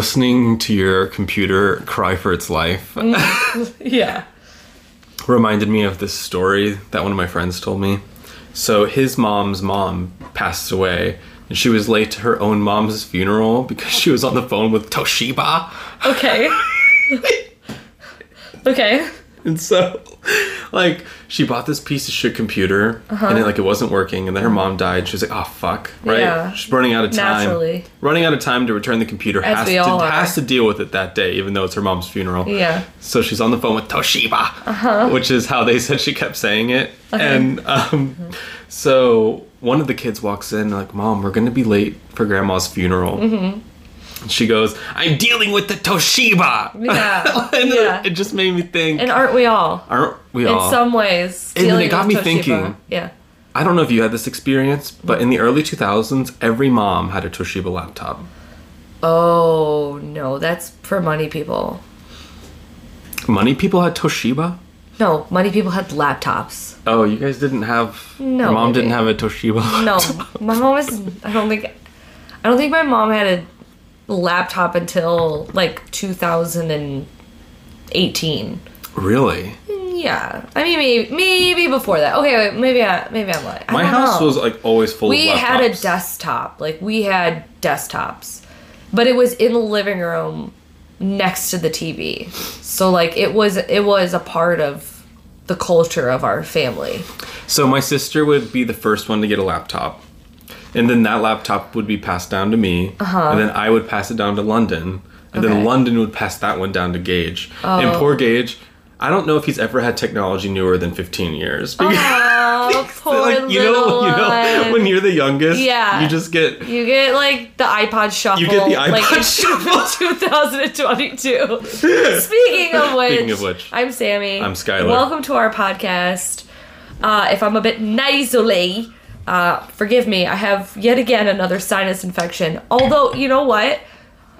listening to your computer cry for its life Yeah. reminded me of this story that one of my friends told me. So his mom's mom passed away, and she was late to her own mom's funeral because she was on the phone with Toshiba. Okay. okay. And so, like, she bought this piece of shit computer, and it, like it wasn't working. And then her mom died. She was like, "Oh fuck!" Right? Yeah. She's running out of time. Naturally. Running out of time to return the computer. As has we to all are. has to deal with it that day, even though it's her mom's funeral. Yeah. So she's on the phone with Toshiba, which is how they said she kept saying it. And um, so one of the kids walks in, like, Mom, we're going to be late for Grandma's funeral. Mm-hmm. She goes, I'm dealing with the Toshiba. Yeah. and yeah. it just made me think, And aren't we all? aren't we all? In some ways. And it got with me Toshiba. thinking. Yeah. I don't know if you had this experience, but in the early 2000s, every mom had a Toshiba laptop. Oh no, that's for money people. Money people had Toshiba? No, money people had laptops. Oh, you guys didn't have. No, Your mom maybe. didn't have a Toshiba. No, my mom was. I don't think. I don't think my mom had a laptop until like 2018. Really? Yeah, I mean maybe maybe before that. Okay, wait, maybe I maybe I'm. I My house know. was like always full We had a desktop. Like we had desktops, but it was in the living room next to the TV. So like it was it was a part of the culture of our family. So my sister would be the first one to get a laptop. And then that laptop would be passed down to me. Uh-huh. And then I would pass it down to London. And Okay. then London would pass that one down to Gage. And poor Gage, I don't know if he's ever had technology newer than 15 years. Because, Oh, poor like, you know, little you know, when you're the youngest, Yeah. you just get You get like the iPod Shuffle. You get the iPod like, Shuffle. 2022. Speaking of which, Speaking of which, I'm Sammy. I'm Skylar. Welcome to our podcast. Uh, if I'm a bit nasally, uh, forgive me. I have yet again another sinus infection. Although you know what,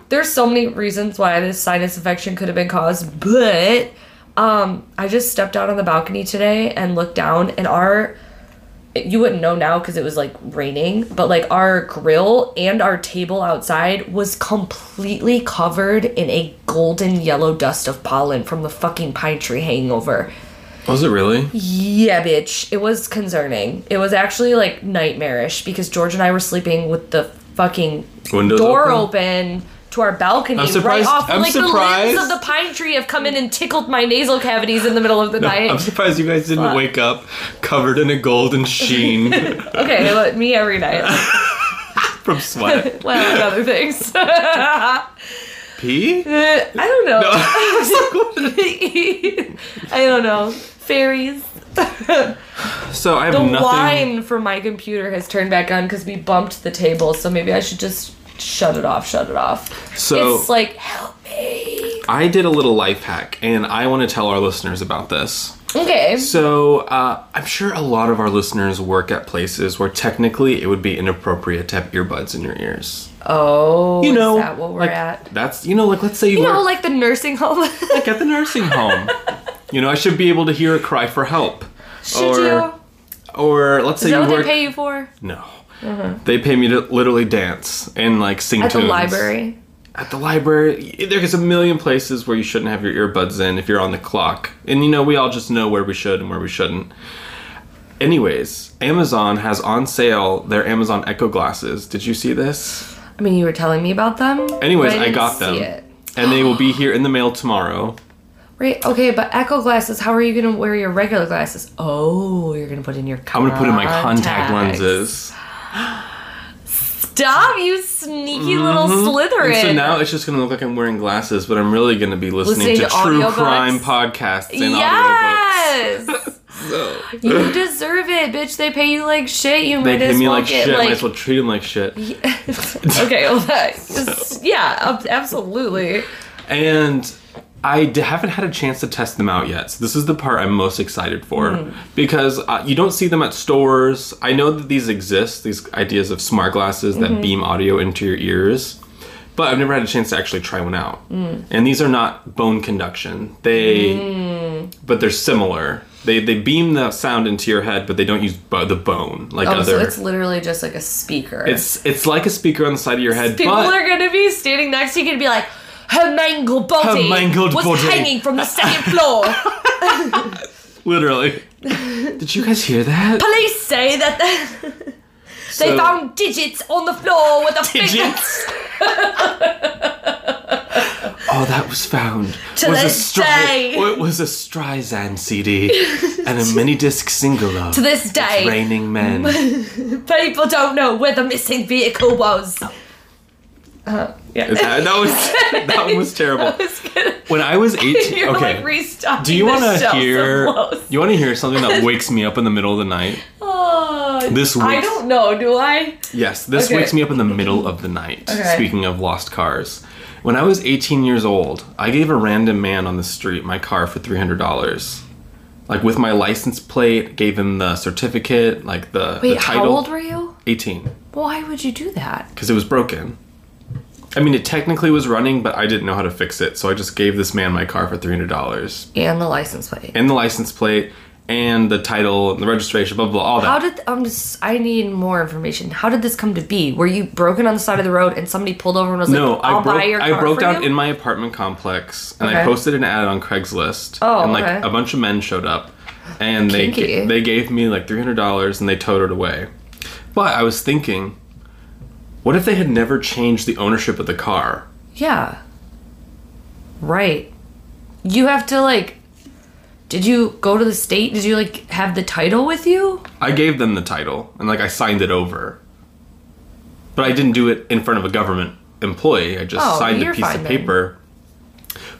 there's so many reasons why this sinus infection could have been caused, but um, I just stepped out on the balcony today and looked down, and our you wouldn't know now because it was like raining, but like our grill and our table outside was completely covered in a golden yellow dust of pollen from the fucking pine tree hanging over. Was it really? Yeah, bitch. It was concerning. It was actually like nightmarish because George and I were sleeping with the fucking Windows door open? open. to our balcony I'm surprised- right off. I'm like surprised. the limbs of the pine tree have come in and tickled my nasal cavities in the middle of the night. I'm surprised you guys didn't Fuck. wake up covered in a golden sheen okay, but me every night. from sweat. well, and other things. Pee? I don't know. I don't know. Fairies. So I have The nothing. line for my computer has turned back on because we bumped the table, so maybe I should just shut it off, shut it off. So it's like, help me. I did a little life hack, and I want to tell our listeners about this. Okay. So uh, I'm sure a lot of our listeners work at places where technically it would be inappropriate to have earbuds in your ears. Oh, You know, is that what we're like, at? That's you know, like let's say you, You know, like the nursing home. like at the nursing home. you know, I should be able to hear a cry for help. Should or, you? Or let's say Is that you what work. they pay you for? no. Uh-huh. They pay me to literally dance and like sing At the library. At the library, there's a million places where you shouldn't have your earbuds in if you're on the clock. And you know, we all just know where we should and where we shouldn't. Anyways, Amazon has on sale their Amazon Echo glasses. Did you see this? I mean, you were telling me about them. Anyways, I, didn't got them. And they will be here in the mail tomorrow. Right. Okay, but Echo glasses. How are you gonna wear your regular glasses? Oh, you're gonna put in your. I'm gonna put in my contact lenses. Stop, you sneaky little Slytherin. Mm-hmm. And so now it's just gonna look like I'm wearing glasses, but I'm really gonna be listening, Listening to, to true audiobooks? crime podcasts and audiobooks. yes. So, you deserve it, bitch. They pay you like shit. You they might pay as me well like get shit. Might as well treat them like shit. okay, well, that is, yeah, ab- absolutely. And I d- haven't had a chance to test them out yet. So this is the part I'm most excited for Hmm. because uh, you don't see them at stores. I know that these exist, these ideas of smart glasses Mm-hmm. that beam audio into your ears, but I've never had a chance to actually try one out. Mm. And these are not bone conduction. They, but they're similar. They they beam the sound into your head, but they don't use bo- the bone like Oh, other. so it's literally just like a speaker. it's it's like a speaker on the side of your head, People but are gonna be standing next to you, gonna be like, her mangled body Her mangled was body." hanging from the second floor. literally. Did you guys hear that? Police say that they, they found digits on the floor with a finger. digits. oh, that was found. To was a this day. oh, it was a Streisand CD and a mini disc single of To this day, Raining Men. people don't know where the missing vehicle was. Uh, yeah. that, that was that one was terrible. Was gonna- When I was 18, You're okay. like do you want to hear? You want to hear something that wakes me up in the middle of the night? oh, This I don't know. Do I? Yes, this Okay. wakes me up in the middle of the night. Okay. Speaking of lost cars, when I was 18 years old, I gave a random man on the street my car for $300. Like with my license plate, gave him the certificate, like the, Wait, the title. how old were you? 18, Why would you do that? because it was broken. I mean, it technically was running, but I didn't know how to fix it, so I just gave this man my car for $300. And the license plate. And the license plate, and the title, and the registration, blah, blah, blah, all that. How did I'm just? I need more information. How did this come to be? Were you broken on the side of the road and somebody pulled over and was No, like, "I'll I broke. buy your car I broke for down you"? in my apartment complex, and I Okay. posted an ad on Craigslist. Oh, and like okay. a bunch of men showed up, and they Kinky. ga- they gave me like three hundred dollars, and they towed it away. But I was thinking, what if they had never changed the ownership of the car? yeah. Right. You have to like. Did you go to the state? Did you like have the title with you? I gave them the title, and like I signed it over. But I didn't do it in front of a government employee. I just Oh, signed a piece fine of then. paper.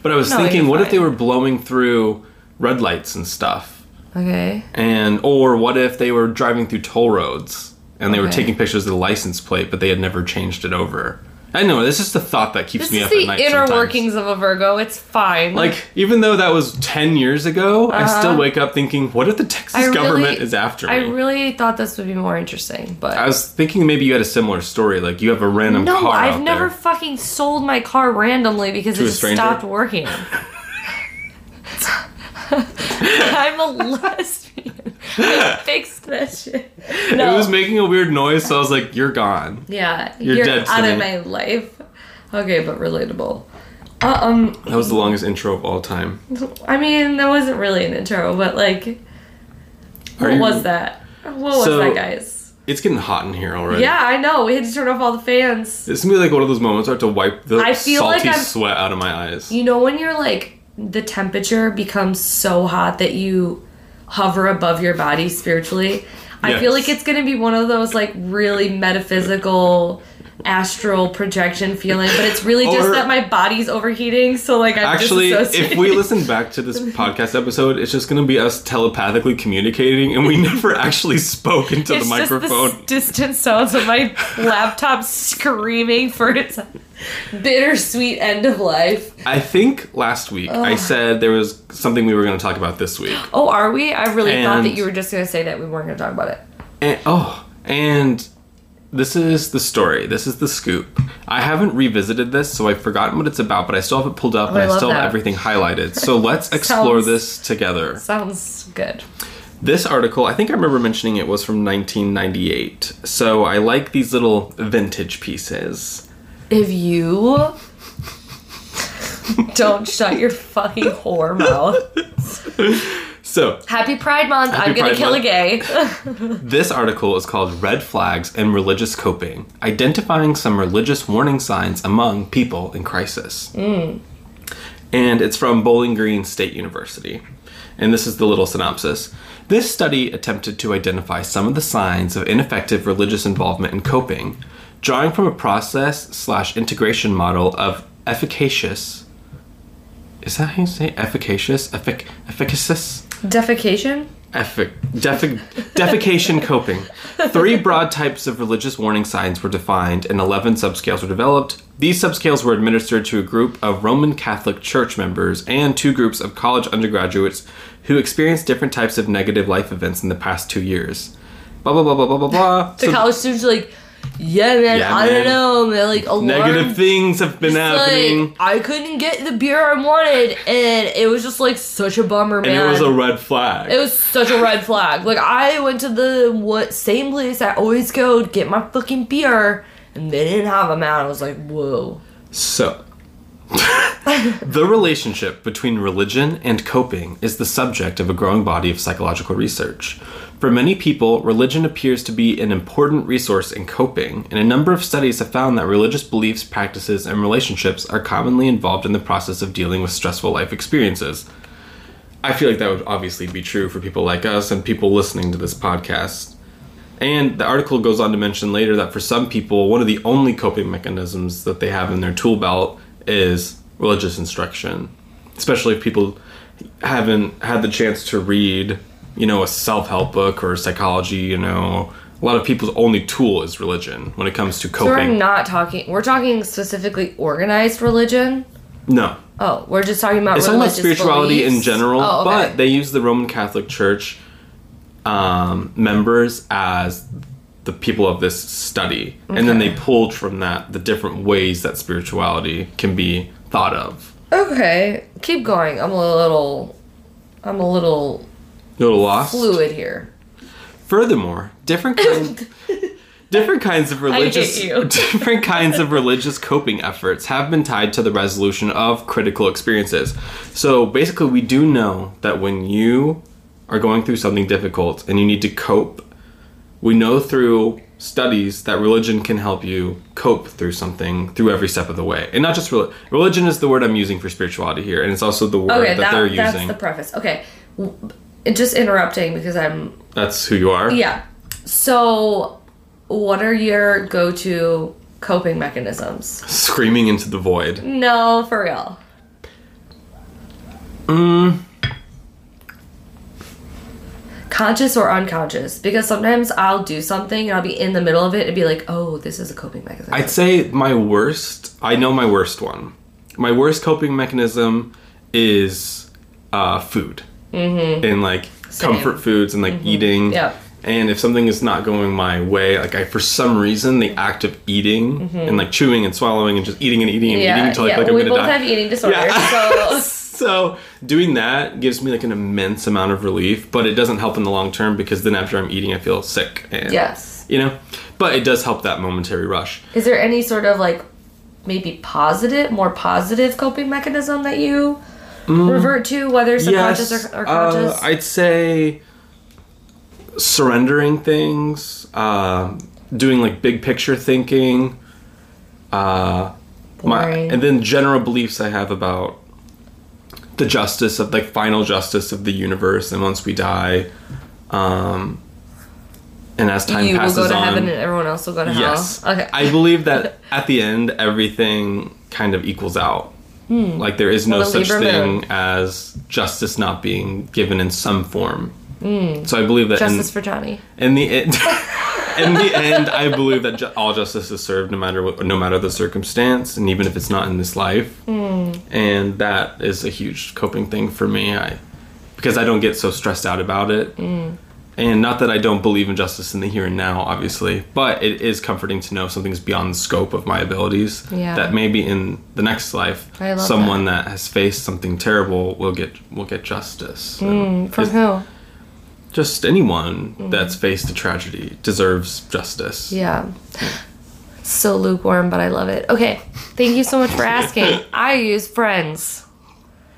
But I was No, thinking, what if they were blowing through red lights and stuff? Okay. And or what if they were driving through toll roads and they were taking pictures of the license plate, but they had never changed it over? I know this is the thought that keeps This me up at night. the inner sometimes. workings of a Virgo. It's fine. Like even though that was ten years ago, I still Uh-huh. wake up thinking, what if the Texas really- government is after me? I really thought this would be more interesting, but I was thinking maybe you had a similar story, like you have a random no, car I've never there. fucking sold my car randomly because To it just stopped working. I'm a lesbian. I fixed that shit. No. It was making a weird noise, so I was like, "You're gone." yeah, You're you're, dead out of my life. Okay, but relatable. Uh, um, That was the longest intro of all time. I mean, that wasn't really an intro, but like, Are what you- was that? What was So- that, guys? It's getting hot in here already. Yeah, I know. We had to turn off all the fans. This is gonna be like one of those moments where I have to wipe the I feel like salty I'm- sweat out of my eyes. You know when you're like the temperature becomes so hot that you hover above your body spiritually. I feel like it's gonna be one of those like really metaphysical astral projection feeling, but it's really just Or- that my body's overheating. So like I'm Actually, if we listen back to this podcast episode, it's just gonna be us telepathically communicating, and we never actually spoke into it's the microphone. just the distant sounds of my laptop screaming for its bittersweet end of life. I think last week I said there was something we were gonna talk about this week. Oh, are we? I really thought that you were just gonna say that we weren't gonna talk about it. And, oh, and this is the story. This is the scoop. I haven't revisited this, so I've forgotten what it's about, but I still have it pulled up Oh, and I I, still have everything highlighted. So let's explore this together. Sounds good. This article, I think I remember mentioning it was from 1998. So I like these little vintage pieces. If you don't shut your fucking whore mouth. So Happy Pride Month. Happy I'm gonna Pride kill Month. a gay. this article is called Red Flags and Religious Coping Identifying Some Religious Warning Signs Among People in Crisis. Mm. And it's from Bowling Green State University. And this is the little synopsis. This study attempted to identify some of the signs of ineffective religious involvement in coping, drawing from a process slash integration model of efficacious. Is that how you say efficacious? Effic- efficacious? Defecation? Effic- defi- defecation coping. Three broad types of religious warning signs were defined and 11 subscales were developed. These subscales were administered to a group of Roman Catholic Church members and two groups of college undergraduates who experienced different types of negative life events in the past two years. Blah, blah, blah, blah, blah, blah, blah. The So- college students like, yeah, man, Yeah, I man. don't know, man. Like alarm, Negative things have been happening. Like, I couldn't get the beer I wanted, and it was just like such a bummer, man. and it was a red flag. It was such a red flag. Like I went to the what same place I always go to get my fucking beer, and they didn't have them out. I was like, whoa. So, the relationship between religion and coping is the subject of a growing body of psychological research. For many people, religion appears to be an important resource in coping, and a number of studies have found that religious beliefs, practices, and relationships are commonly involved in the process of dealing with stressful life experiences. I feel like that would obviously be true for people like us and people listening to this podcast. And the article goes on to mention later that for some people, one of the only coping mechanisms that they have in their tool belt is religious instruction. Especially if people haven't had the chance to read, you know, a self help book or psychology, you know. A lot of people's only tool is religion when it comes to coping. So we're not talking. We're talking specifically organized religion. no. Oh, we're just talking about. It's talking about spirituality in general, Oh, okay. but they use the Roman Catholic Church um, members as the people of this study, and then they pulled from that the different ways that spirituality can be thought of. okay, keep going. I'm a little. I'm a little Little lost. fluid here. Furthermore, different kinds, different kinds of religious different kinds of religious coping efforts have been tied to the resolution of critical experiences. So basically, we do know that when you are going through something difficult and you need to cope, we know through studies that religion can help you cope through something through every step of the way, and not just rel- religion is the word I'm using for spirituality here, and it's also the word Okay, that, that, they're that's using. the preface. Okay, just interrupting because I'm That's who you are. Yeah. So, what are your go-to coping mechanisms? Screaming into the void. No, for real. Mm. Conscious or unconscious? Because sometimes I'll do something and I'll be in the middle of it and be like, "Oh, this is a coping mechanism." I'd say my worst. I know my worst one. My worst coping mechanism is uh, food, mm-hmm. and like Same. comfort foods and like eating. Yep. And if something is not going my way, like I for some reason the act of eating and like chewing and swallowing and just eating and eating and eating until I yeah. like I'm we gonna both die. have eating disorders, Yeah. so so doing that gives me like an immense amount of relief, but it doesn't help in the long term because then after I'm eating, I feel sick. And, yes. You know, but it does help that momentary rush. Is there any sort of like maybe positive, more positive coping mechanism that you revert to, whether subconscious yes, or, or conscious? Uh, I'd say surrendering things, um, doing like big picture thinking, uh, my, and then general beliefs I have about the justice of like final justice of the universe, and once we die, um, and as time you will passes go to on, heaven and everyone else will go to hell. Yes. Okay. I believe that at the end, everything kind of equals out. Like there is no a such thing as justice not being given in some form. So I believe that Justice in, for Johnny. in the end, in the end, I believe that ju- all justice is served no matter what, no matter the circumstance, and even if it's not in this life. Hmm. And that is a huge coping thing for me. I because I don't get so stressed out about it. Hmm. And not that I don't believe in justice in the here and now, obviously, but it is comforting to know something's beyond the scope of my abilities. Yeah. That maybe in the next life, someone that. has faced something terrible will get will get justice. Mm, and From who? Just anyone mm. that's faced a tragedy deserves justice. Yeah. So lukewarm, but I love it. Okay. Thank you so much for asking. I use friends.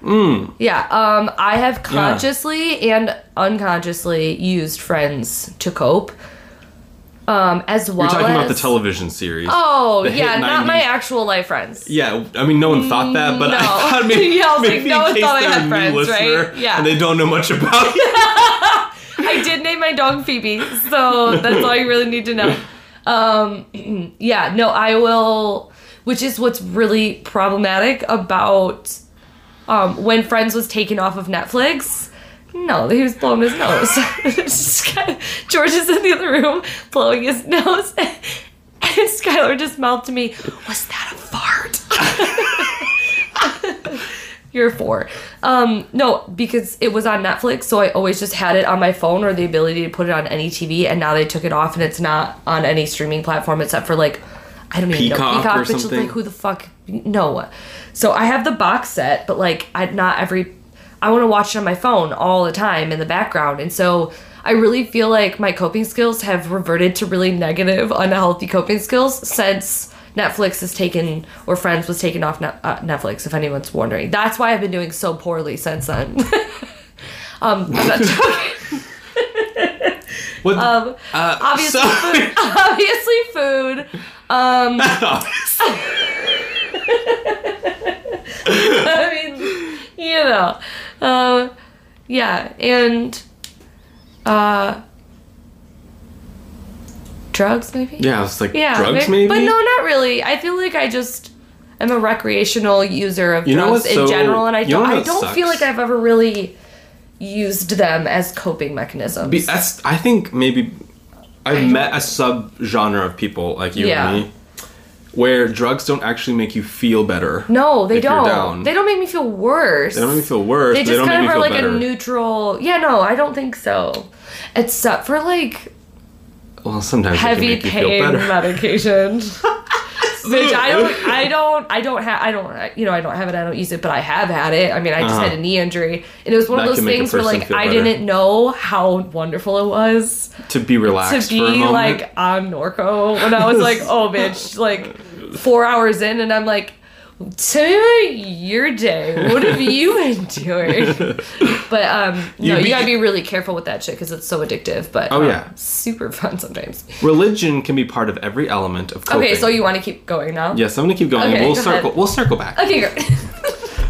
Mm. Yeah. Um, I have consciously and unconsciously used friends to cope. Um, as well You're talking as about the television series. Oh yeah, not my actual life friends. Yeah, I mean, no one thought that, but I No. thought maybe, Yeah, I maybe no one thought I had friends, right? Yeah. and they don't know much about. I did name my dog Phoebe, so that's all you really need to know. Um, yeah, no, I will. Which is what's really problematic about um, when Friends was taken off of Netflix. No, he was blowing his nose. George is in the other room blowing his nose, and Skylar just mouthed to me, "Was that a fart?" You're four. Um, no, because it was on Netflix, so I always just had it on my phone or the ability to put it on any TV, and now they took it off and it's not on any streaming platform except for like I don't even know Peacock Peacock, or which is something? like who the fuck no. So I have the box set, but like I not every I want to watch it on my phone all the time in the background, and so I really feel like my coping skills have reverted to really negative, unhealthy coping skills since Netflix has taken or Friends was taken off uh, Netflix. If anyone's wondering, that's why I've been doing so poorly since then. um, I'm not joking. What? Um, uh, obviously, food, obviously food. Um, I mean, you know, uh, yeah, and uh, drugs maybe. yeah, it's like Yeah, drugs, may- maybe. But no, not really. I feel like I just am a recreational user of You drugs in so- general, and I don't. I don't feel like I've ever really used them as coping mechanisms. Be- that's I think maybe I've met a sub genre of people like you Yeah. and me where drugs don't actually make you feel better. no, they don't. They don't make me feel worse. They don't make me feel worse. They just don't kind of are like better. a neutral. Yeah, no, I don't think so. Except for like well, sometimes heavy it can make you feel pain medication. Which I don't, I don't, I don't have, I don't, you know, I don't have it, I don't use it, but I have had it. I mean, I just Uh-huh. had a knee injury, and it was one That of those can make a things where, like, I better. didn't know how wonderful it was to be relaxed to for a be like on Norco when I was like, oh, bitch, like four hours in, and I'm like, tell me about your day. What have you doing? But um, no, You you gotta be really careful with that shit because it's so addictive. But Oh, um, yeah. super fun sometimes. Religion can be part of every element of coping. Okay, so you want to keep going now? Yes, I'm gonna keep going. Okay, we'll go circle. ahead. We'll circle back. Okay, great.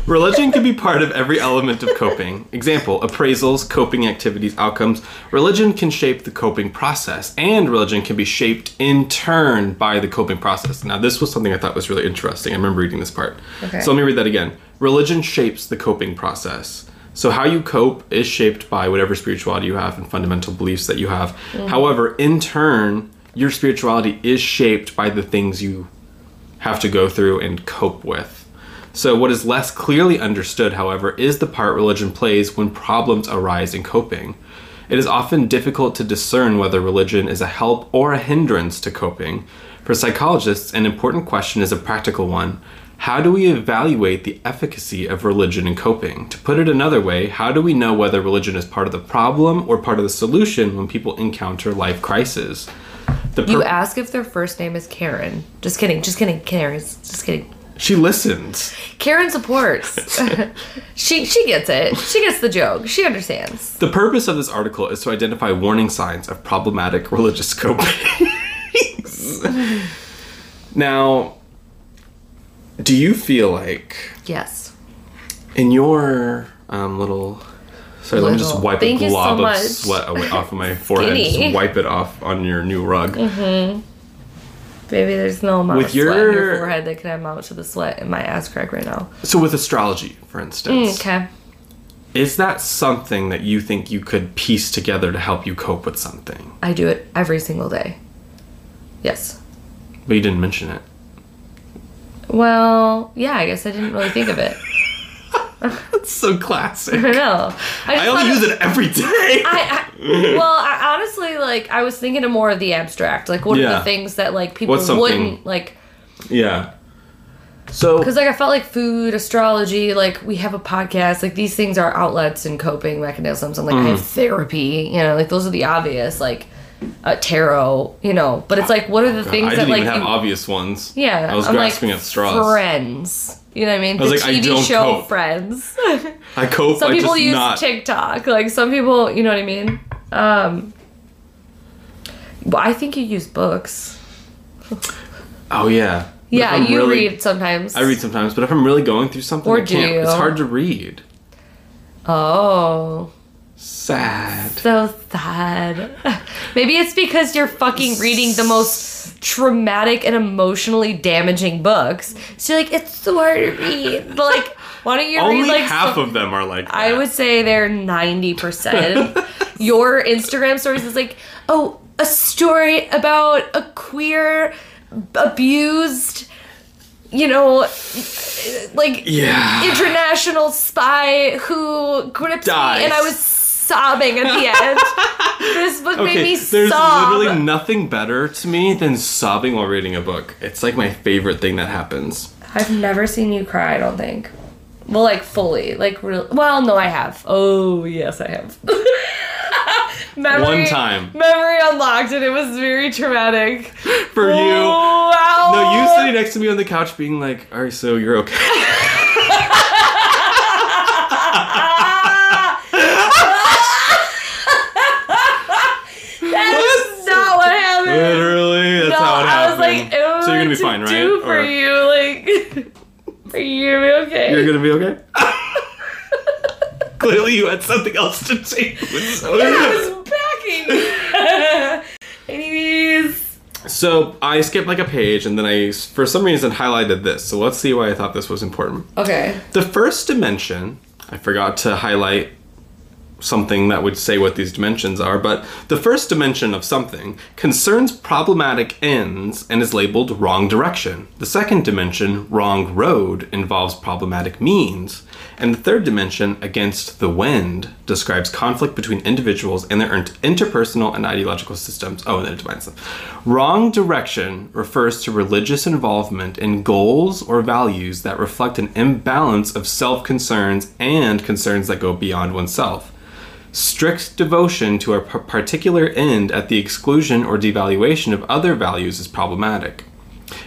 Religion can be part of every element of coping. Example: appraisals, coping activities, outcomes. Religion can shape the coping process, and religion can be shaped in turn by the coping process. Now, this was something I thought was really interesting. I remember reading this part. Okay. So let me read that again. Religion shapes the coping process. So how you cope is shaped by whatever spirituality you have and fundamental beliefs that you have. Mm. However, in turn, your spirituality is shaped by the things you have to go through and cope with. So, what is less clearly understood, however, is the part religion plays when problems arise in coping. It is often difficult to discern whether religion is a help or a hindrance to coping. For psychologists, an important question is a practical one. How do we evaluate the efficacy of religion in coping? To put it another way, how do we know whether religion is part of the problem or part of the solution when people encounter life crises? The You ask if their first name is Karen. Just kidding. Just kidding. Karen's. Just kidding. She listens. Karen supports. she she gets it. She gets the joke. She understands. The purpose of this article is to identify warning signs of problematic religious coping. now, do you feel like Yes. in your um, little sorry, let me just Little. wipe Thank a so glob much. of sweat away off of my forehead. Just wipe it off on your new rug. Baby, there's no amount With of sweat on your- your forehead that can amount to the sweat in my ass crack right now. So, with astrology, for instance, mm, Okay. is that something that you think you could piece together to help you cope with something? I do it every single day. Yes. But you didn't mention it. Well, yeah, I guess I didn't really think of it. That's so classic. I know. I, I only use it every day. I, I well, I, honestly, like I was thinking of more of the abstract. Like, what are the things that like people wouldn't like? Yeah. So Because like I felt like food, astrology, like we have a podcast. Like these things are outlets and coping mechanisms, and like I have Mm. therapy. You know, like those are the obvious. Like uh, tarot. You know, but it's like what are the things I that didn't like even have you, obvious ones. yeah? I was I'm grasping like at straws. Friends. You know what I mean? was the like, I TV don't show cope. Friends. I cope. some I people use not. TikTok. Like some people, you know what I mean? Um, well, I think you use books. oh yeah. But Yeah, you really- read sometimes. I read sometimes, but if I'm really going through something, Or I can't. do you? It's hard to read. Oh, Sad. so sad. Maybe it's because you're fucking reading the most traumatic and emotionally damaging books. So you're like, it's so hard to read. But like, why don't you Only read like half some- of them are like that. I would say they're 90%. Your Instagram stories is like, oh, a story about a queer, abused you know, like Yeah. international spy who gripped Dies. me, and I was sobbing at the end. this book made Okay, me there's sob. literally nothing better to me than sobbing while reading a book. It's like my favorite thing that happens. I've never seen you cry. I don't think. Well, like fully, like real. Well, no, I have. Oh, yes, I have. memory, One time. memory unlocked, and it was very traumatic. For you. Wow. No, you sitting next to me on the couch being like, alright, so you're okay. That's not what happened. Literally, that's no, how it I happened. was like, oh, so you're gonna be fine, right? Do for Or- you, like, are you gonna be okay? You're gonna be okay? Clearly, you had something else to say. So- I was packing. Anyways, So I skipped like a page, and then I, for some reason, highlighted this. So let's see why I thought this was important. okay. The first dimension, I forgot to highlight something that would say what these dimensions are, but the first dimension of something concerns problematic ends and is labeled wrong direction. The second dimension, wrong road, involves problematic means. And the third dimension, against the wind, describes conflict between individuals and their interpersonal and ideological systems. Oh, and then it divides them. Wrong direction refers to religious involvement in goals or values that reflect an imbalance of self concerns and concerns that go beyond oneself. Strict devotion to a particular end at the exclusion or devaluation of other values is problematic.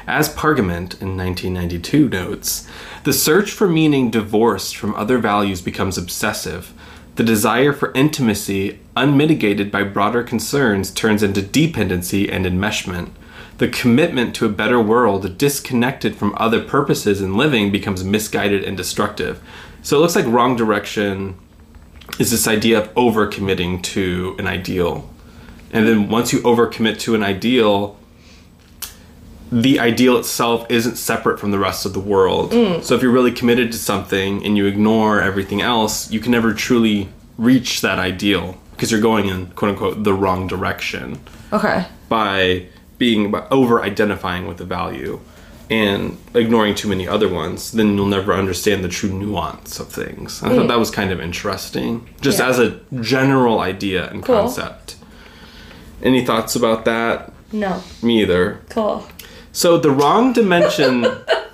As Pargament in 1992 notes, the search for meaning divorced from other values becomes obsessive. The desire for intimacy, unmitigated by broader concerns, turns into dependency and enmeshment. The commitment to a better world, disconnected from other purposes in living, becomes misguided and destructive. So it looks like wrong direction is this idea of overcommitting to an ideal. And then once you overcommit to an ideal, the ideal itself isn't separate from the rest of the world. Mm. So if you're really committed to something and you ignore everything else, you can never truly reach that ideal because you're going in quote unquote the wrong direction Okay. by being by over identifying with the value and ignoring too many other ones, then you'll never understand the true nuance of things. I thought that was kind of interesting, just Yeah. as a general idea and Cool. concept. Any thoughts about that? No. Me either. Cool. So the wrong dimension.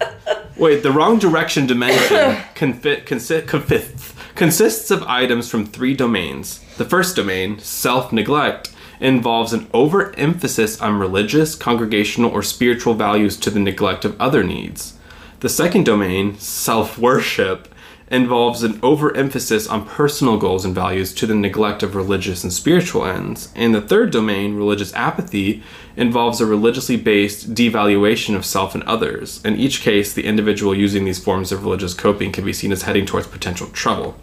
wait, the wrong direction dimension confi- consi- consists consists of items from three domains. The first domain, self neglect, involves an overemphasis on religious, congregational, or spiritual values to the neglect of other needs. The second domain, self worship, involves an overemphasis on personal goals and values to the neglect of religious and spiritual ends. And the third domain, religious apathy, involves a religiously based devaluation of self and others. In each case, the individual using these forms of religious coping can be seen as heading towards potential trouble.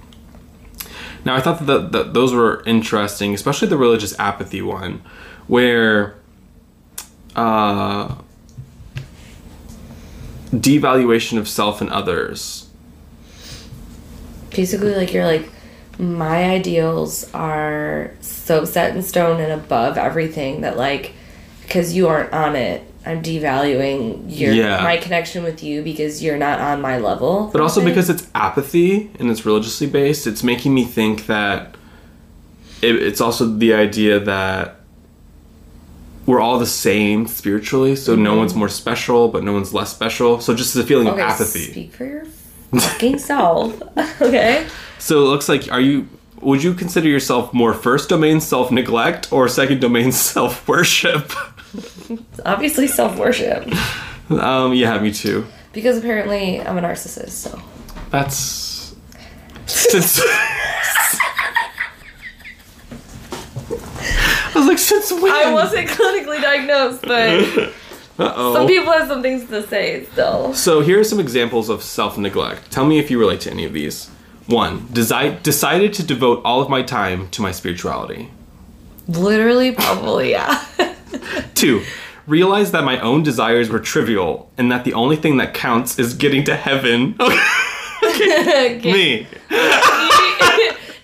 Now, I thought that, that those were interesting, especially the religious apathy one, where uh, devaluation of self and others. Basically, like you're like, my ideals are so set in stone and above everything that like, because you aren't on it, I'm devaluing your Yeah. my connection with you because you're not on my level. But also because it's apathy and it's religiously based, it's making me think that it, it's also the idea that we're all the same spiritually, so no mm-hmm. one's more special, but no one's less special. So just the feeling okay, of apathy. speak for your fucking self. okay. So it looks like are you would you consider yourself more first domain self neglect or second domain self worship? Obviously, self worship um, yeah, me too. because apparently I'm a narcissist. So That's since I was like, since when? I wasn't clinically diagnosed, but Uh-oh. some people have some things to say still. So here are some examples of self neglect. Tell me if you relate to any of these. One, desi- decided to devote all of my time to my spirituality. Literally, probably, yeah. Two, realized that my own desires were trivial and that the only thing that counts is getting to heaven. okay. me.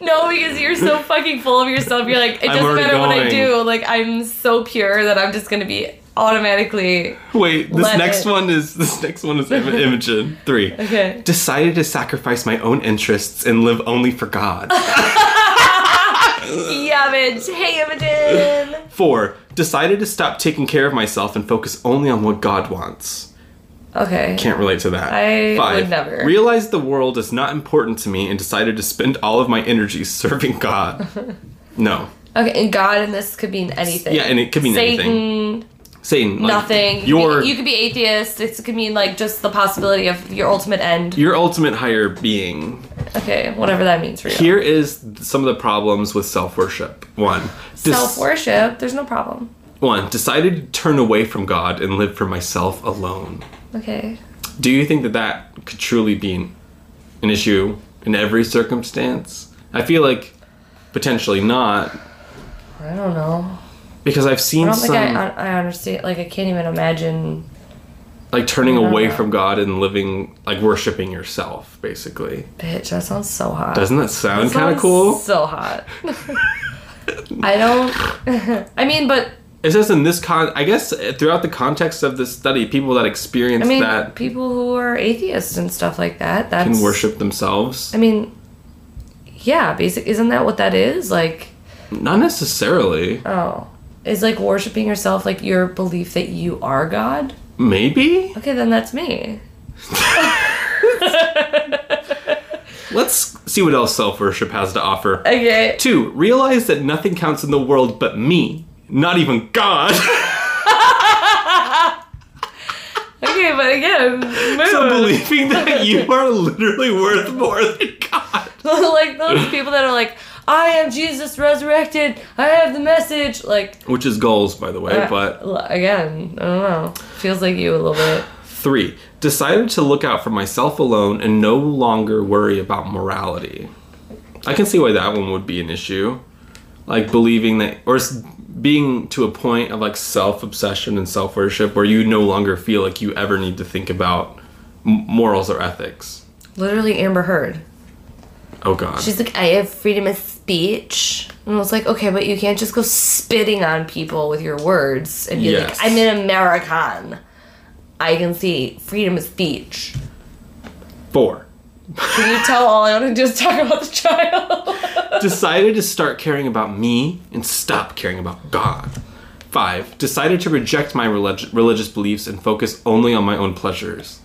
no, because you're so fucking full of yourself. You're like, it I'm doesn't matter what I do. Like, I'm so pure that I'm just gonna be automatically. Wait, this next it. one is this next one is Im- Imogen. Three. Okay. Decided to sacrifice my own interests and live only for God. Yeah, bitch. Hey, Imogen. Four. Decided to stop taking care of myself and focus only on what God wants. Okay. Can't relate to that. I Five. would never. Realized the world is not important to me and decided to spend all of my energy serving God. no. Okay, and God in this could mean anything. Yeah, and it could mean Satan, anything. Satan. like, nothing. You could Your be- you could be atheist. It could mean like just the possibility of your ultimate end. your ultimate higher being. Okay, whatever that means for you. Here is some of the problems with self worship. One. dis- Self worship. There's no problem. One. Decided to turn away from God and live for myself alone. Okay. Do you think that that could truly be an, an issue in every circumstance? I feel like potentially not I don't know. Because I've seen I don't think I, I understand. Like, I can't even imagine. like turning away from God and living like worshiping yourself, basically. Bitch, that sounds so hot. Doesn't that sound kind of cool? So hot. I don't. I mean, but It says in this con, I guess uh, throughout the context of this study, people that experience I mean, that people who are atheists and stuff like that. that can worship themselves. I mean, yeah, basic. Isn't that what that is? Like, Not necessarily. oh, is like worshiping yourself like your belief that you are God? Maybe. Okay, then that's me. Let's see what else self worship has to offer. Okay. Two, realize that nothing counts in the world but me, not even God. Okay, but again, move. so believing that you are literally worth more than God. like those people that are like, I am Jesus resurrected. I have the message. Like, Which is goals, by the way, uh, but again, I don't know. Feels like you a little bit. Three, decided to look out for myself alone and no longer worry about morality. I can see why that one would be an issue. Like believing that, or being to a point of like self obsession and self worship where you no longer feel like you ever need to think about m- morals or ethics. Literally, Amber Heard. Oh God. She's like, I have freedom of speech. And I was like, okay, but you can't just go spitting on people with your words and be Yes. like, I'm an American. I can see freedom of speech. Four, Can you tell all I want to do is talk about the child? decided to start caring about me and stop caring about God. Five, decided to reject my relig- religious beliefs and focus only on my own pleasures.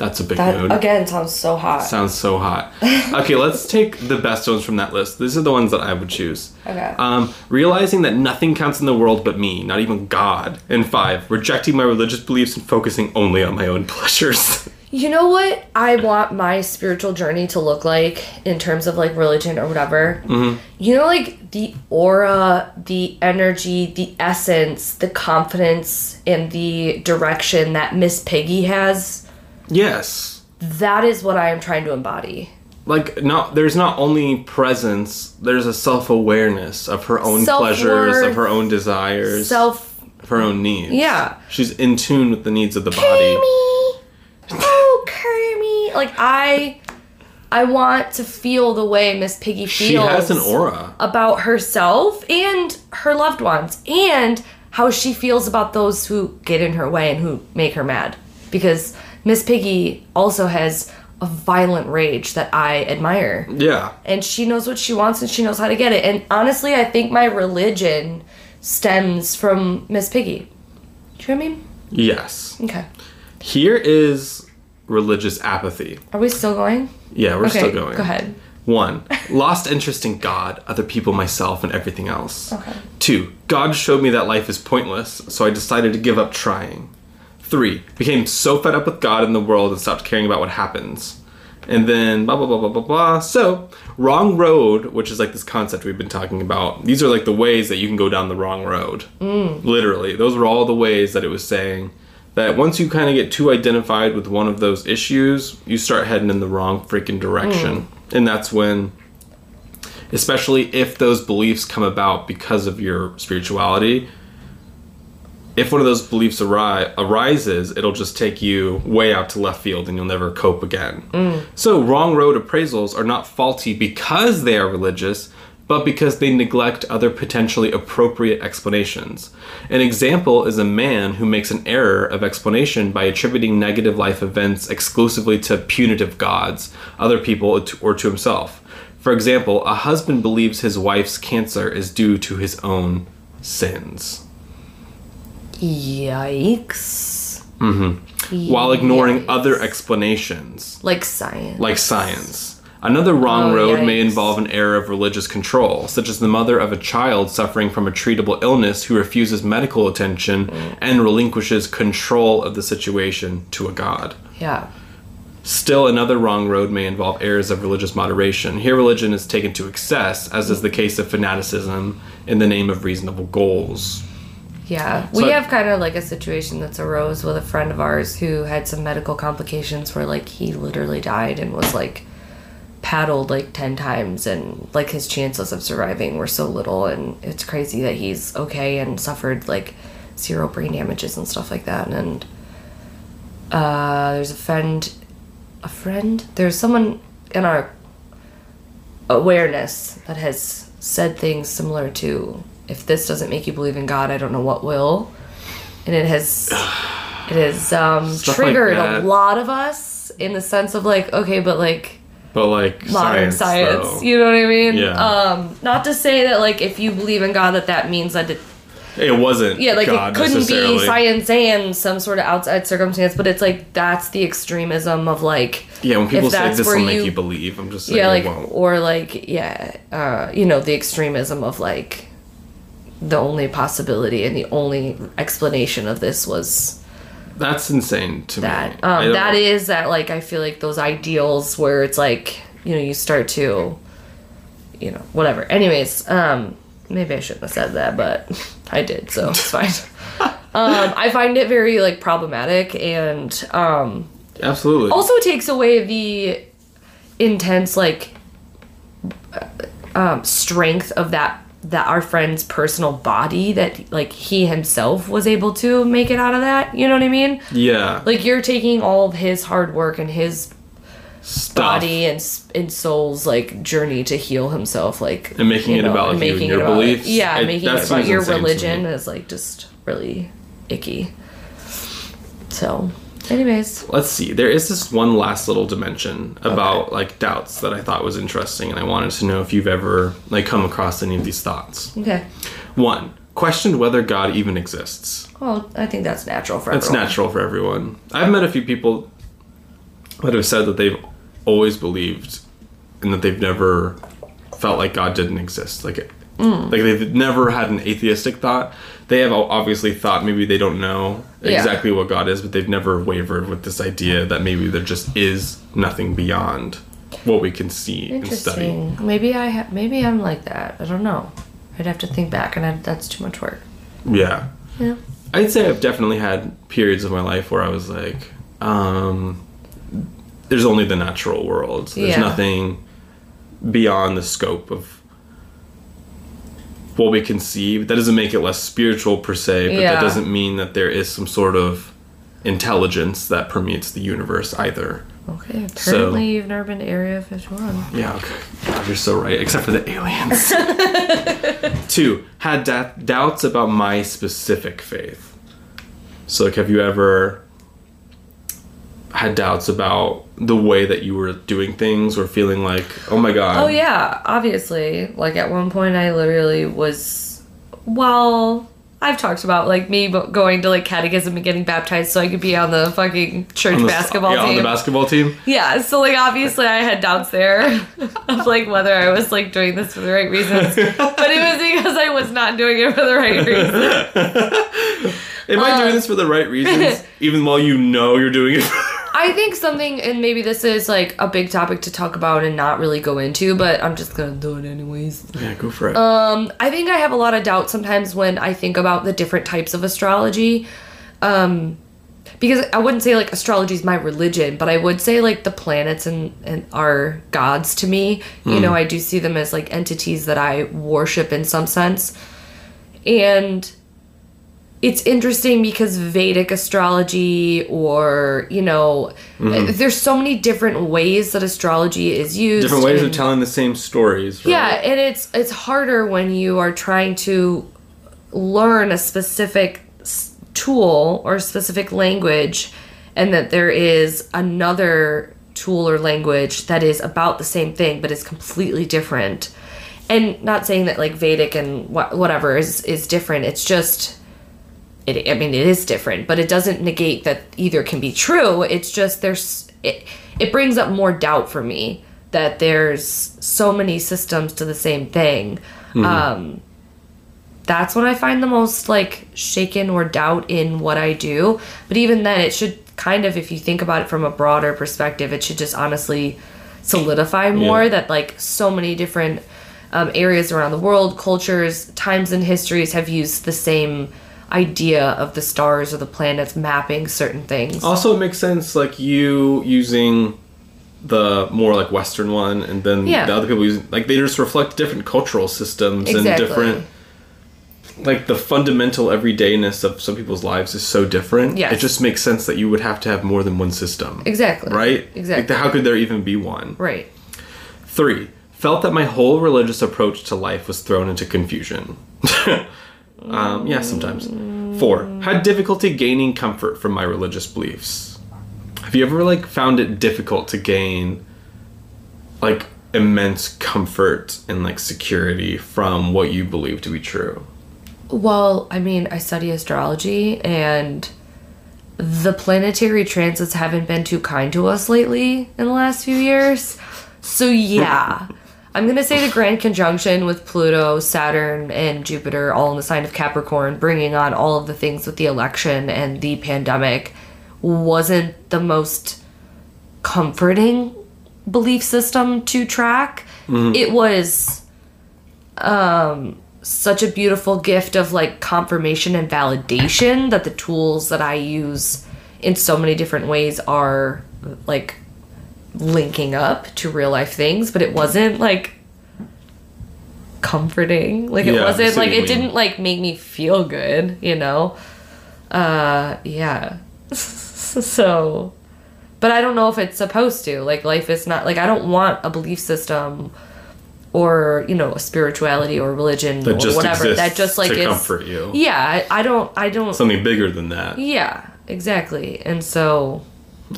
That's a big mood. again sounds so hot. Sounds so hot. Okay, let's take the best ones from that list. These are the ones that I would choose. Okay. Um, realizing that nothing counts in the world but me, not even God. And five, rejecting my religious beliefs and focusing only on my own pleasures. You know what I want my spiritual journey to look like in terms of like religion or whatever? Mm-hmm. You know, like the aura, the energy, the essence, the confidence, and the direction that Miss Piggy has. Yes. That is what I am trying to embody. Like not there's not only presence, there's a self-awareness of her own pleasures, of her own desires, Self. of her own needs. Yeah. She's in tune with the needs of the body. Kermie! Oh, Kermie! Like, I. I want to feel the way Miss Piggy feels. She has an aura. about herself and her loved ones and how she feels about those who get in her way and who make her mad because miss piggy also has a violent rage that i admire Yeah. and she knows what she wants and she knows how to get it and honestly i think my religion stems from miss piggy do you know what i mean Yes. okay Here is religious apathy. are we still going Yeah, we're okay still going. go ahead One, lost interest in God, other people, myself, and everything else. Okay. Two, God showed me that life is pointless, so I decided to give up trying. Three, became so fed up with God and the world and stopped caring about what happens. And then blah blah blah blah blah blah. So, wrong road, which is like this concept we've been talking about. These are like the ways that you can go down the wrong road. Mm. Literally, those were all the ways that it was saying that once you kind of get too identified with one of those issues, you start heading in the wrong freaking direction. Mm. And that's when especially if those beliefs come about because of your spirituality if one of those beliefs ari- arises it'll just take you way out to left field and you'll never cope again mm. so wrong road appraisals are not faulty because they are religious but because they neglect other potentially appropriate explanations. An example is a man who makes an error of explanation by attributing negative life events exclusively to punitive gods, other people, or to himself. For example, a husband believes his wife's cancer is due to his own sins. Yikes. while ignoring other explanations, Like science. like science. Another wrong Oh, road may involve an error of religious control, such as the mother of a child suffering from a treatable illness who refuses medical attention Mm. and relinquishes control of the situation to a god. Yeah. Still, another wrong road may involve errors of religious moderation. Here, religion is taken to excess, as is the case of fanaticism in the name of reasonable goals. Yeah. So we have kind of like a situation that's arose with a friend of ours who had some medical complications where like he literally died and was like paddled like 10 times and like his chances of surviving were so little and it's crazy that he's okay and suffered like zero brain damages and stuff like that and uh there's a friend a friend there's someone in our awareness that has said things similar to if this doesn't make you believe in god i don't know what will and it has it has um Stuff like triggered a that. lot of us in the sense of like okay but like But like modern science, science, though, you know what i mean Yeah. um not to say that like if you believe in god that that means that it, it wasn't. yeah like God it couldn't be necessarily. science and some sort of outside circumstance but it's like that's the extremism of like Yeah, when people say that's this will where make you- you believe, I'm just saying yeah it like won't. or like yeah uh you know the extremism of like the only possibility and the only explanation of this was That's insane to that me. Um that is that like i feel like those ideals where it's like you know you start to you know whatever anyways um maybe i shouldn't have said that but i did so it's fine um i find it very like problematic and um absolutely. also takes away the intense like um, strength of that that our friend's personal body that like he himself was able to make it out of that you know what i mean? Yeah, like you're taking all of his hard work and his stuff. body and and soul's like journey to heal himself like And making you it about you and your about- beliefs. yeah I- making it about your religion is like just really icky. So anyways Let's see. There is this one last little dimension about like doubts that I thought was interesting, and I wanted to know if you've ever like come across any of these thoughts. okay One, questioned whether God even exists. well i think that's natural for That's everyone. natural for everyone. I've met a few people that have said that they've always believed and that they've never felt like God didn't exist. Like, Mm. like they've never had an atheistic thought. They have obviously thought maybe they don't know Yeah. exactly what God is, but they've never wavered with this idea that maybe there just is nothing beyond what we can see and study. Interesting. Maybe I ha- maybe I'm like that. I don't know. I'd have to think back, and I, that's too much work. Yeah. Yeah. I'd say I've definitely had periods of my life where I was like, um, there's only the natural world. There's Yeah. nothing beyond the scope of what we conceive. that doesn't make it less spiritual per se, but Yeah. that doesn't mean that there is some sort of intelligence that permeates the universe either. Okay. Apparently, So- you've never been to Area 51. Yeah, okay. God, you're so right, except for the aliens. Two, had da- doubts about my specific faith. So, like, have you ever had doubts about the way that you were doing things or feeling like, oh my God? Oh yeah, obviously. Like at one point, I literally was. Well, I've talked about like me going to like catechism and getting baptized so I could be on the fucking church the- basketball yeah, team. on the basketball team? yeah, so like obviously I had doubts there of like whether I was like doing this for the right reasons, but it was because I was not doing it for the right reasons. Am I Uh, doing this for the right reasons? even while you know you're doing it for I think something, and maybe this is like a big topic to talk about and not really go into, but I'm just gonna do it anyways. Yeah, go for it. Um, I think I have a lot of doubt sometimes when I think about the different types of astrology. Um, because I wouldn't say like astrology is my religion, but I would say like the planets and, and are gods to me. You know, I do see them as like entities that I worship in some sense. And it's interesting because Vedic astrology, or you know, Mm-hmm. there's so many different ways that astrology is used. Different ways of telling the same stories. Right? Yeah, and it's it's harder when you are trying to learn a specific tool or specific language, and that there is another tool or language that is about the same thing but is completely different. And not saying that like Vedic and wha- whatever is is different. It's just it, I mean, it is different, but it doesn't negate that either can be true. It's just there's it, it brings up more doubt for me that there's so many systems to the same thing. Um, that's when I find the most like shaken or doubt in what I do. But even then, it should kind of, if you think about it from a broader perspective, it should just honestly solidify more Yeah. that like so many different um, areas around the world, cultures, times, and histories have used the same idea of the stars or the planets mapping certain things. Also, it makes sense like you using the more like Western one, and then Yeah. the other people using like they just reflect different cultural systems and different. Like the fundamental everydayness of some people's lives is so different. Yeah, It just makes sense that you would have to have more than one system. Exactly. Right? Exactly. Like, how could there even be one? Right. Three, felt that my whole religious approach to life was thrown into confusion. um, yeah, sometimes. Four, had difficulty gaining comfort from my religious beliefs. Have you ever like found it difficult to gain like immense comfort and like security from what you believe to be true? Well, I mean, I study astrology and the planetary transits haven't been too kind to us lately in the last few years. So, yeah. I'm going to say the grand conjunction with Pluto, Saturn, and Jupiter all in the sign of Capricorn, bringing on all of the things with the election and the pandemic, wasn't the most comforting belief system to track. Mm-hmm. It was um, such a beautiful gift of like confirmation and validation that the tools that I use in so many different ways are like linking up to real life things, but it wasn't like comforting. Like it Yeah, wasn't like it didn't like make me feel good, you know? Uh yeah. so but I don't know if it's supposed to. Like life is not like I don't want a belief system or you know a spirituality or religion That or whatever that just like to is comfort you. yeah I don't i don't Something bigger than that. yeah exactly and so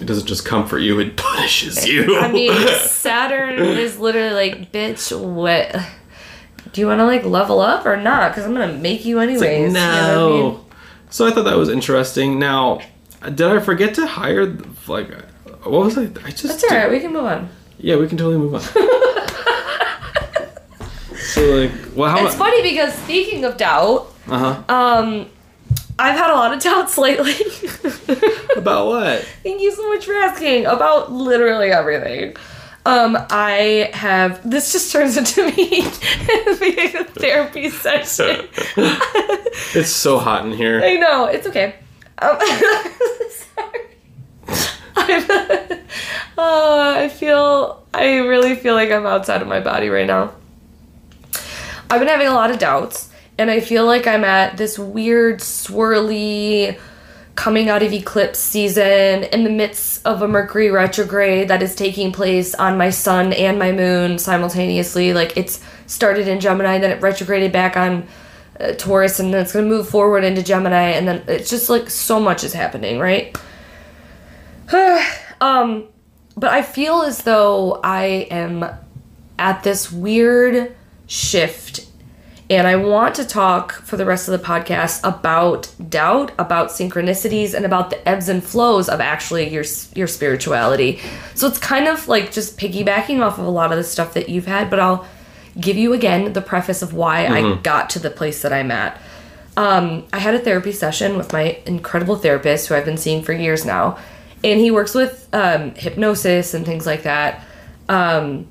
It doesn't just comfort you; it punishes you. i mean saturn is literally like bitch what do you want to like level up or not because i'm gonna make you anyways like, you no. know I mean? So I thought that was interesting. Now, did I forget to hire like what was I? I just that's all right we can move on yeah, we can totally move on. so like, well, how it's funny because speaking of doubt Uh huh. um i've had a lot of doubts lately About what? Thank you so much for asking about literally everything. Um, I have this just turns into me being a therapy session. It's so hot in here. I know it's okay. Um, sorry. I'm, uh, I feel I really feel like I'm outside of my body right now. I've been having a lot of doubts, and I feel like I'm at this weird swirly coming out of eclipse season in the midst of a Mercury retrograde that is taking place on my sun and my moon simultaneously. Like it's started in Gemini, then it retrograded back on uh, Taurus, and then it's gonna move forward into Gemini, and then it's just like so much is happening, right? um, but I feel as though I am at this weird shift and I want to talk for the rest of the podcast about doubt, about synchronicities, and about the ebbs and flows of actually your your spirituality. So it's kind of like just piggybacking off of a lot of the stuff that you've had, but I'll give you again the preface of why I got to the place that I'm at. Um, I had a therapy session with my incredible therapist who I've been seeing for years now, and he works with um, hypnosis and things like that. Um,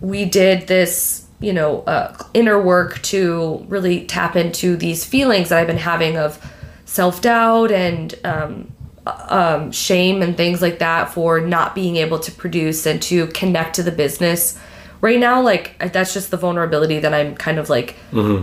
we did this you know uh, inner work to really tap into these feelings that i've been having of self-doubt and um, uh, um, shame and things like that for not being able to produce and to connect to the business. Right now like that's just the vulnerability that i'm kind of like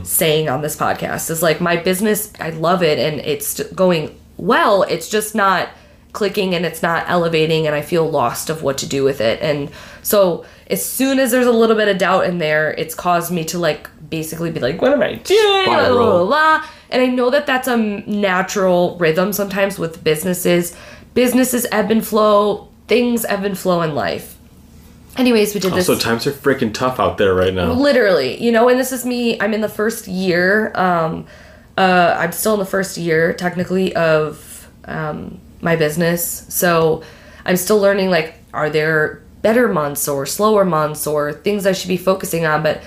saying on this podcast is like my business i love it and it's going well. It's just not clicking and it's not elevating and i feel lost of what to do with it. And so as soon as there's a little bit of doubt in there it's caused me to like basically be like what am i doing? Blah, blah, blah, and i know that that's a natural rhythm sometimes with businesses. Businesses ebb and flow. Things ebb and flow in life. Anyways we did this Also, times are freaking tough out there right now. literally you know and this is me i'm in the first year um uh i'm still in the first year technically of um my business. So i'm still learning like are there better months or slower months or things i should be focusing on but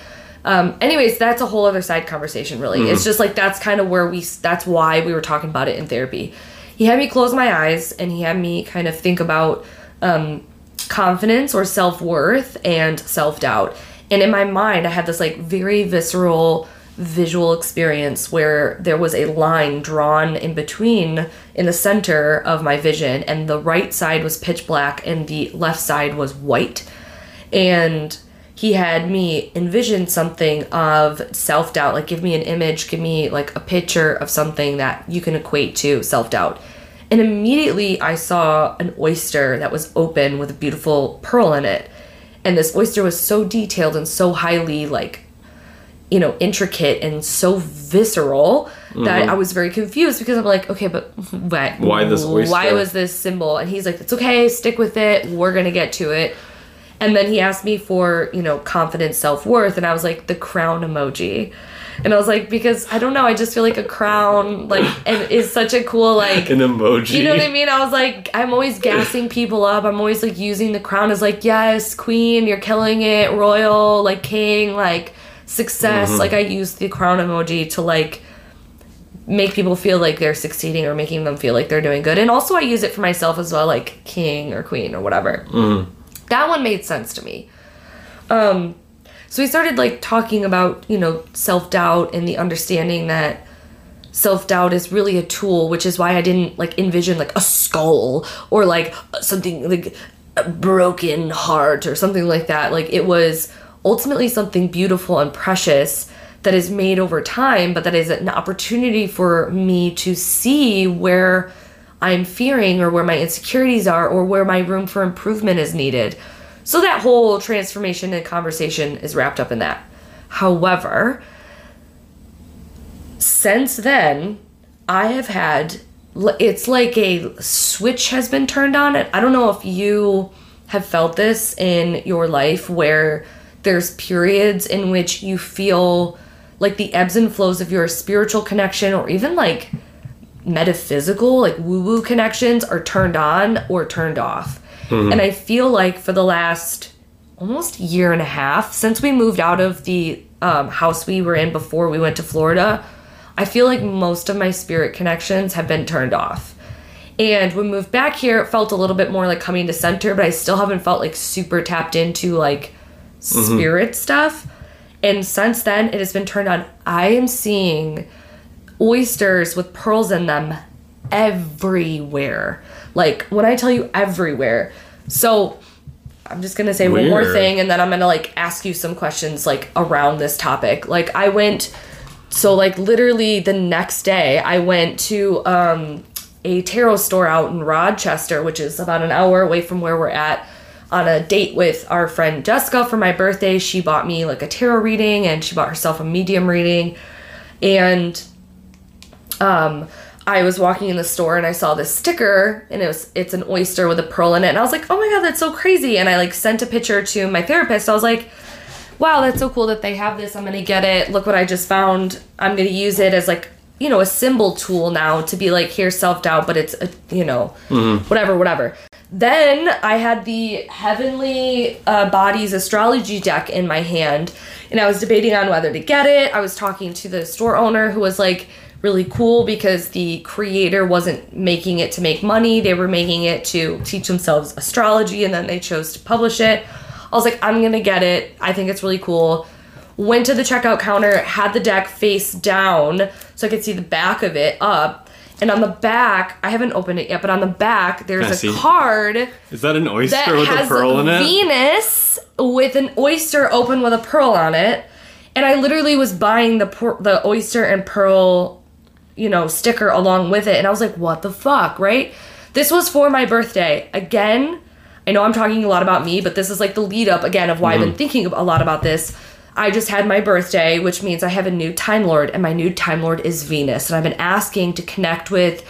um anyways that's a whole other side conversation really. It's just like that's kind of where we that's why we were talking about it in therapy. He had me close my eyes and he had me kind of think about um confidence or self-worth and self-doubt. And in my mind i had this like very visceral visual experience where there was a line drawn in between in the center of my vision and the right side was pitch black and the left side was white. And he had me envision something of self-doubt like give me an image give me like a picture of something that you can equate to self-doubt. And immediately i saw an oyster that was open with a beautiful pearl in it. And this oyster was so detailed and so highly like you know intricate and so visceral that mm-hmm. I was very confused because I'm like, okay, but why? Why this oyster? Why was this symbol? And he's like, it's okay, stick with it. We're gonna get to it. And then he asked me for you know confidence, self worth, and I was like the crown emoji. And I was like, because I don't know, I just feel like a crown, like, and is such a cool, like, An emoji. you know what I mean? I was like, I'm always gassing people up. I'm always like using the crown as like, yes, queen, you're killing it, royal, like king, like success. Mm-hmm. Like I use the crown emoji to like make people feel like they're succeeding or making them feel like they're doing good. And also I use it for myself as well, like king or queen or whatever. Mm-hmm. That one made sense to me. Um, so we started like talking about, you know, self doubt and the understanding that self doubt is really a tool, which is why I didn't like envision like a skull or like something like a broken heart or something like that. Like it was ultimately something beautiful and precious that is made over time, but that is an opportunity for me to see where I'm fearing or where my insecurities are or where my room for improvement is needed. So that whole transformation and conversation is wrapped up in that. However, since then, I have had it's like a switch has been turned on. I don't know if you have felt this in your life where there's periods in which you feel like the ebbs and flows of your spiritual connection or even like metaphysical, like woo woo connections are turned on or turned off. And I feel like for the last almost year and a half since we moved out of the um, house we were in before we went to Florida, I feel like most of my spirit connections have been turned off. And when we moved back here, it felt a little bit more like coming to center, but I still haven't felt like super tapped into like spirit stuff. And since then, it has been turned on. I am seeing oysters with pearls in them everywhere. Like when I tell you everywhere. So I'm just gonna say one more thing and then I'm gonna like ask you some questions like around this topic. Like I went so like literally the next day I went to um a tarot store out in Rochester, which is about an hour away from where we're at, on a date with our friend Jessica for my birthday. She bought me like a tarot reading and she bought herself a medium reading. And um I was walking in the store and I saw this sticker and it was it's an oyster with a pearl in it and I was like, "Oh my god, that's so crazy." And I like sent a picture to my therapist. I was like, "Wow, that's so cool that they have this. I'm going to get it. Look what I just found. I'm going to use it as like, you know, a symbol tool now to be like, here's self-doubt, but it's a, you know, whatever, whatever." Then I had the Heavenly uh, Bodies astrology deck in my hand, and I was debating on whether to get it. I was talking to the store owner who was like really cool because the creator wasn't making it to make money, they were making it to teach themselves astrology, and then they chose to publish it. I was like, I'm gonna get it. I think it's really cool. Went to the checkout counter, had the deck face down so I could see the back of it up And on the back, I haven't opened it yet, but on the back there's a card Is that an oyster that with a pearl in it? Venus with an oyster open with a pearl on it. And I literally was buying the per- the oyster and pearl, you know, sticker along with it, and I was like, "What the fuck?" Right? This was for my birthday. Again, I know I'm talking a lot about me, but this is like the lead up again of why I've been mm-hmm. thinking a lot about this. I just had my birthday, which means I have a new Time Lord, and my new Time Lord is Venus, and I've been asking to connect with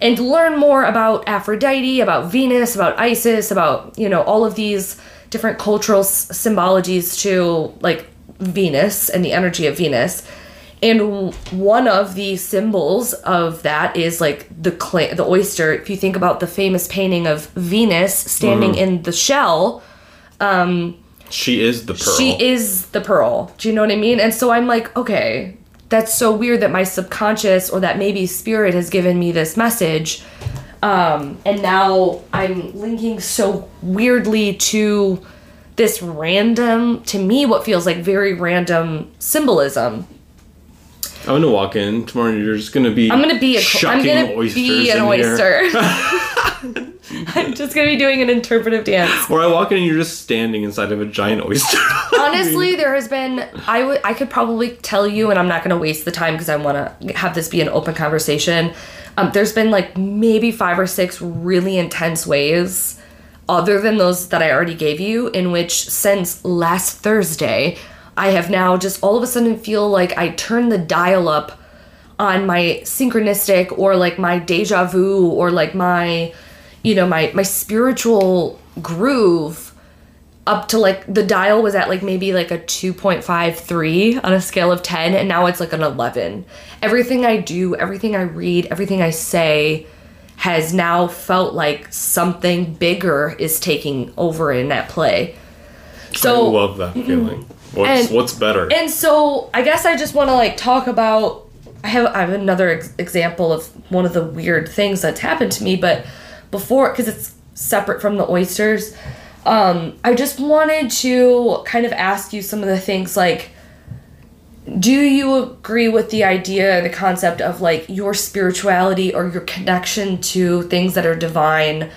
and learn more about Aphrodite, about Venus, about Isis, about, you know, all of these different cultural s- symbologies to like Venus and the energy of Venus. And w- one of the symbols of that is like the cla- the oyster. If you think about the famous painting of Venus standing mm. in the shell, um, She is the pearl. she is the pearl. Do you know what I mean? And so I'm like, okay, that's so weird that my subconscious or that maybe spirit has given me this message. Um, and now I'm linking so weirdly to this random, to me, what feels like very random symbolism. I'm gonna walk in tomorrow. and You're just gonna be. I'm gonna be a, I'm shucking gonna oysters be an oyster. I'm just gonna be doing an interpretive dance. Or I walk in and you're just standing inside of a giant oyster. Honestly, there has been I would I could probably tell you, and I'm not to waste the time because I want to have this be an open conversation. Um, there's been like maybe five or six really intense ways, other than those that I already gave you, in which since last Thursday, I have now just all of a sudden feel like I turn the dial up on my synchronistic or like my deja vu or like my you know my my spiritual groove up to like the dial was at like maybe like a 2.53 on a scale of 10 and now it's like an 11 everything i do everything i read everything i say has now felt like something bigger is taking over in that play so I love that mm-hmm. feeling. What's And- what's better? and so I guess I just want to like talk about. I have I have another ex- example of one of the weird things that's happened to me, but before because it's separate from the oysters. Um, I just wanted to kind of ask you some of the things like. Do you agree with the idea, the concept of like your spirituality or your connection to things that are divine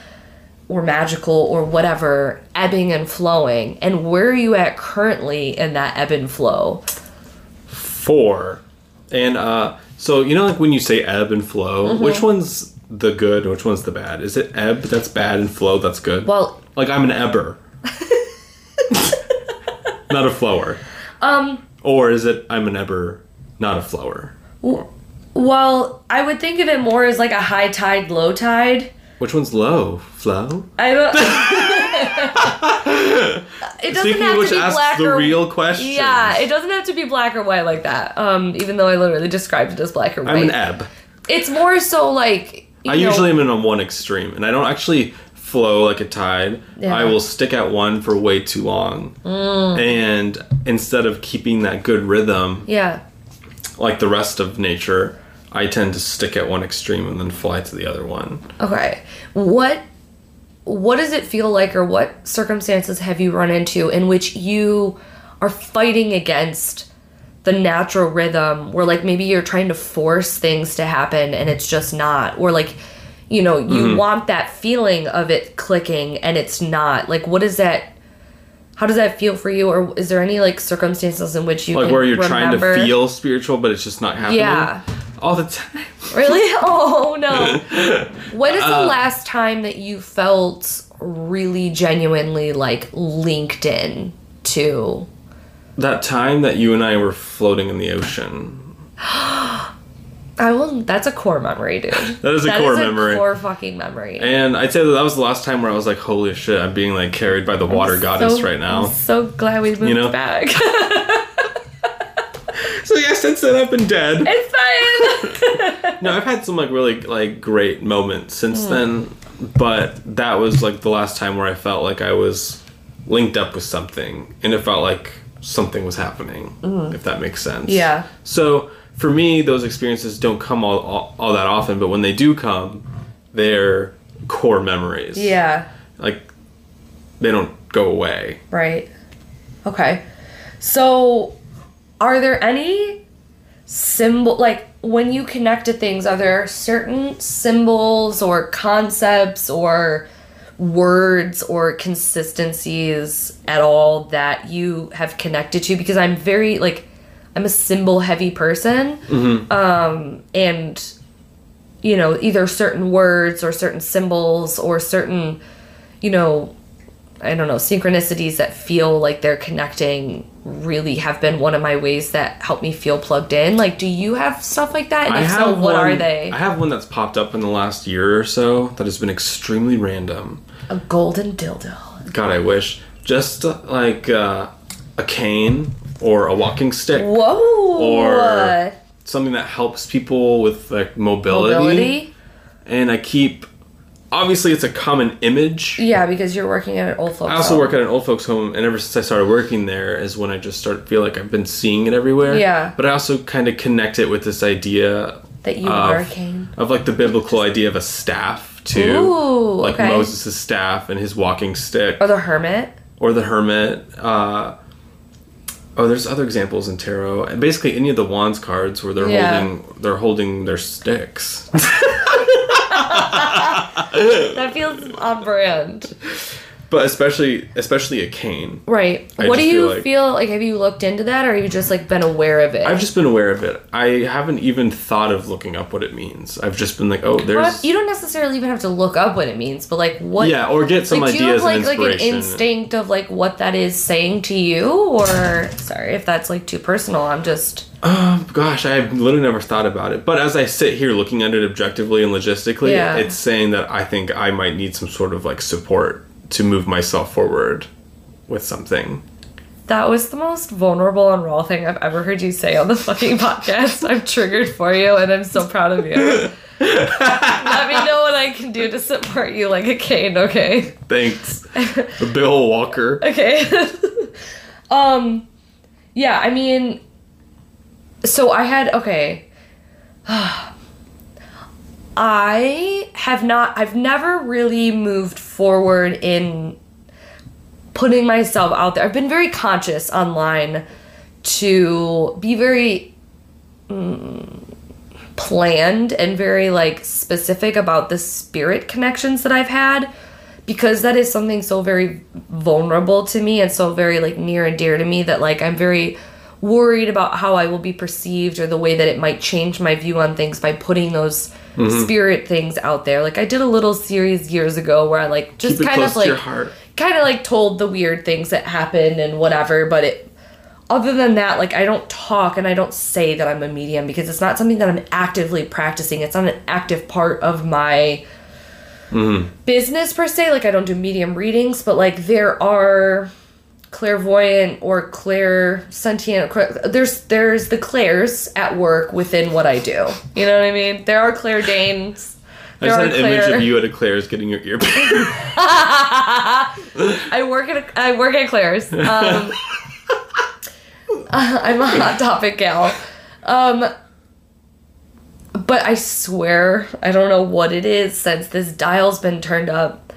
or magical or whatever ebbing and flowing? And where are you at currently in that ebb and flow? Four. And uh so you know like when you say ebb and flow, Mm-hmm. which one's the good which one's the bad? Is it ebb that's bad and flow that's good? Well, like I'm an ebber. not a flower. um, Or is it I'm an ebber, not a flower? well, I would think of it more as like a high tide, low tide. Which one's low? Flow? I don't. it doesn't Speaking have of which, to be black the or real question. yeah. It doesn't have to be black or white like that. Um, even though I literally described it as black or white. I'm an ebb. It's more so like I know, usually am in on one extreme, and I don't actually flow like a tide. Yeah. I will stick at one for way too long, Mm. and instead of keeping that good rhythm yeah. like the rest of nature, I tend to stick at one extreme and then fly to the other one. Okay. What what does it feel like or what circumstances have you run into in which you are fighting against the natural rhythm where like maybe you're trying to force things to happen and it's just not or like you know you Mm-hmm. want that feeling of it clicking and it's not like what is that how does that feel for you or is there any like circumstances in which you Like where you're trying to feel spiritual, but it's just not happening. Yeah. All the time. Really? Oh no. When is the Uh, last time that you felt really genuinely like linked in to That time that you and I were floating in the ocean. I will that's a core memory, dude. That is a core memory. core fucking memory. And I'd say that that was the last time where I was like, holy shit, I'm being like carried by the water goddess So- right now. I'm so glad we moved know? back. So yeah, since then I've been dead. it's fine. No, I've had some like really like great moments since Hmm. then, but that was like the last time where I felt like I was linked up with something, and it felt like something was happening. Mm. If that makes sense. Yeah. So for me, those experiences don't come all, all all that often, but when they do come, they're core memories. yeah. Like they don't go away. Right. Okay. So, are there any symbol like when you connect to things are there certain symbols or concepts or words or consistencies at all that you have connected to? Because i'm very like i'm a symbol heavy person um and you know either certain words or certain symbols or certain you know i don't know synchronicities that feel like they're connecting really have been one of my ways that help me feel plugged in. Like do you have stuff like that? And if so what one, are they? I have one that's popped up in the last year or so that has been extremely random. A golden dildo God, I wish. Just like uh, a cane or a walking stick. whoa Or something that helps people with like mobility. mobility And I keep obviously it's a common image. yeah because you're working at an old folks I also home. work at an old folks home and ever since I started working there is when I just start feel like I've been seeing it everywhere. Yeah. But I also kind of connect it with this idea that you of, are a cane of like the biblical idea of a staff too. Ooh, like okay. Moses' staff and his walking stick. or the hermit or the hermit. Uh, oh, there's other examples in tarot, and basically any of the wands cards where they're Yeah. holding they're holding their sticks. that feels on brand but especially especially a cane. Right. I what do you feel like- feel like? Have you looked into that, or have you just like been aware of it? I've just been aware of it. I haven't even thought of looking up what it means. I've just been like, oh, Well, there's you don't necessarily even have to look up what it means, but like what? yeah, or get some like, do you have like like an instinct of like what that is saying to you, or sorry if that's like too personal. I'm just Um, gosh, I've literally never thought about it. But as I sit here looking at it objectively and logistically, Yeah. it's saying that I think I might need some sort of like support to move myself forward with something. that was the most vulnerable and raw thing I've ever heard you say on the fucking podcast. I'm triggered for you, and I'm so proud of you. Let me know what I can do to support you like a cane, okay? Thanks, Bill Walker. Okay. um yeah, I mean so I had okay. I have not I've never really moved forward in putting myself out there. I've been very conscious online to be very mm, planned and very like specific about the spirit connections that I've had because that is something so very vulnerable to me and so very like near and dear to me that like I'm very worried about how I will be perceived or the way that it might change my view on things by putting those spirit things out there. Like I did a little series years ago where I like just kind of like kind of like told the weird things that happened and whatever, but it other than that, like I don't talk and I don't say that I'm a medium because it's not something that I'm actively practicing. It's not an active part of my business per se. Like I don't do medium readings, but like there are clairvoyant or clair sentient clair- there's there's the clairs at work within what I do. You know what I mean? There are Claire Danes. I There just had an image of you at a Claire's getting your ear. Pierced. I work at a, I work at Claire's. Um, I'm a hot topic gal. Um, but I swear, I don't know what it is since this dial's been turned up.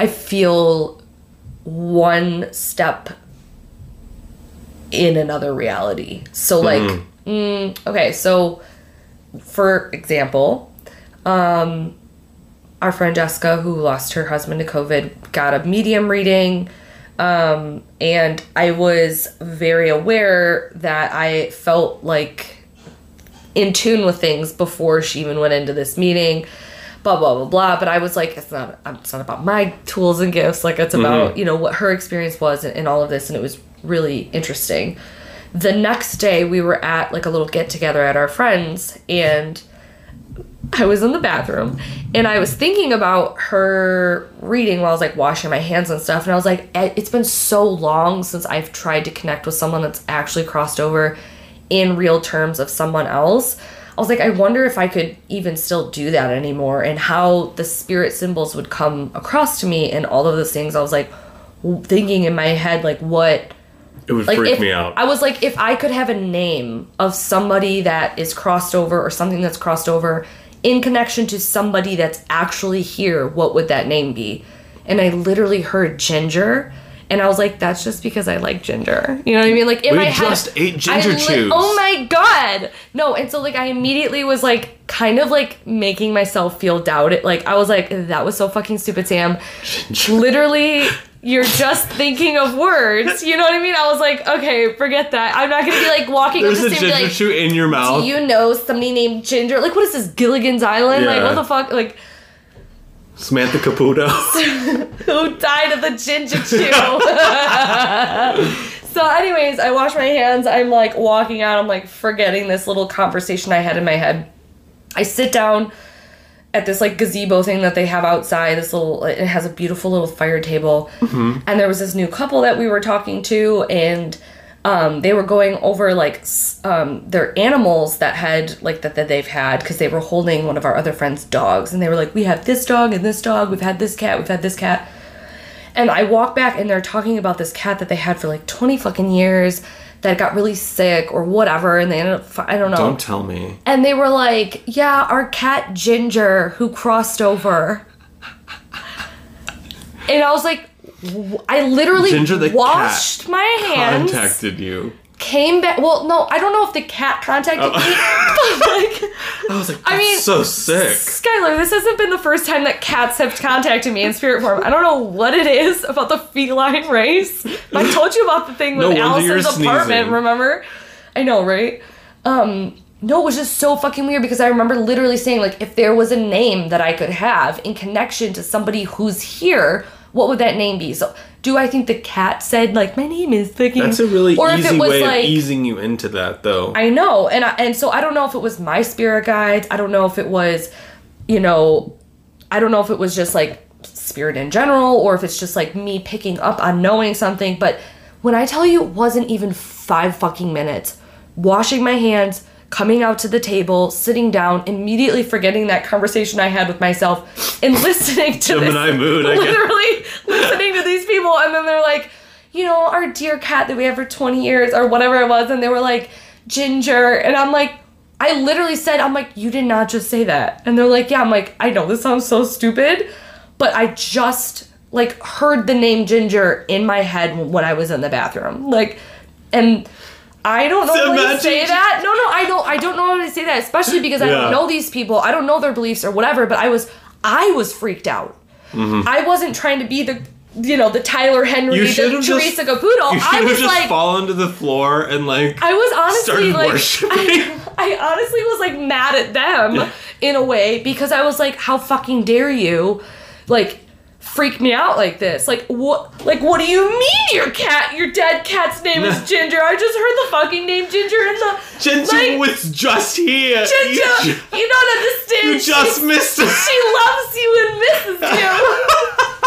I feel one step in another reality. So like, mm, okay, so for example, um, our friend Jessica, who lost her husband to COVID, got a medium reading. Um, and I was very aware that I felt like in tune with things before she even went into this meeting. Blah blah blah blah. But I was like, it's not. It's not about my tools and gifts. Like it's about you know what her experience was and all of this, and it was really interesting. The next day, we were at like a little get together at our friends, and I was in the bathroom and I was thinking about her reading while I was like washing my hands and stuff. And I was like, "Eh, it's been so long since I've tried to connect with someone that's actually crossed over in real terms of someone else. I was like, I wonder if I could even still do that anymore and how the spirit symbols would come across to me and all of those things. I was like, thinking in my head, like, what It would like freak if, me out. I was like, if I could have a name of somebody that is crossed over or something that's crossed over in connection to somebody that's actually here, what would that name be? And I literally heard Ginger, And I was like, that's just because I like ginger. You know what I mean? Like in We my head, just ate ginger chews. Oh my god! No, and so like I immediately was like, kind of like making myself feel doubted. Like I was like, that was so fucking stupid, Sam. Ginger. Literally, you're just thinking of words. You know what I mean? I was like, okay, forget that. I'm not gonna be like walking There's up to be ginger like, shoe in your mouth. do you know somebody named Ginger? Like, what is this, Gilligan's Island? Like, what the fuck? Like, Samantha Caputo. who died of the ginger chew? so, anyways, I wash my hands. I'm like walking out. I'm like forgetting this little conversation I had in my head. I sit down at this like gazebo thing that they have outside. This little, it has a beautiful little fire table. Mm-hmm. And there was this new couple that we were talking to, and um, they were going over like um, their animals that had like that, that they've had because they were holding one of our other friends' dogs, and they were like, "We have this dog and this dog. We've had this cat. We've had this cat." And I walk back, and they're talking about this cat that they had for like twenty fucking years that got really sick or whatever, and they ended up I don't know. Don't tell me. And they were like, "Yeah, our cat Ginger who crossed over." And I was like, I literally Ginger the washed my hands, Contacted you. came back. Well, no, I don't know if the cat contacted me, but like, I was like, I mean, so sick. Skylar, this hasn't been the first time that cats have contacted me in spirit form. I don't know what it is about the feline race. I told you about the thing with No Allison's apartment, sneezing. remember? I know, right? Um, no, it was just so fucking weird because I remember literally saying, like, if there was a name that I could have in connection to somebody who's here, what would that name be? So, do I think the cat said, like, my name is fucking. That's a really or if easy it was way like, of easing you into that, though. I know, and I, and so I don't know if it was my spirit guides. I don't know if it was, you know, I don't know if it was just like spirit in general, or if it's just like me picking up on knowing something. But when I tell you, it wasn't even five fucking minutes. Washing my hands, coming out to the table, sitting down, immediately forgetting that conversation I had with myself, and listening to this Gemini mood, I guess. literally listening to these people, and then they're like, you know, our dear cat that we had for 20 years or whatever it was, and they were like, Ginger, and I'm like, I literally said, I'm like, you did not just say that. And they're like, yeah, I'm like, I know this sounds so stupid, but I just like heard the name Ginger in my head when I was in the bathroom. Like, and I don't know how to say that. No, no, I don't. I don't know how to say that, especially because I Yeah. don't know these people. I don't know their beliefs or whatever. But I was, I was freaked out. Mm-hmm. I wasn't trying to be the, you know, the Tyler Henry, the should've just- Theresa Caputo. I was just like, fallen to the floor and like. I was honestly like. I, I honestly was like mad at them in a way because I was like, how fucking dare you, like, freak me out like this? Like, what? Like, what do you mean your cat, your dead cat's name is Ginger? I just heard the fucking name Ginger in the Ginger like, was just here. Ginger. You, You, don't understand. you just she, missed it. she loves you and misses you.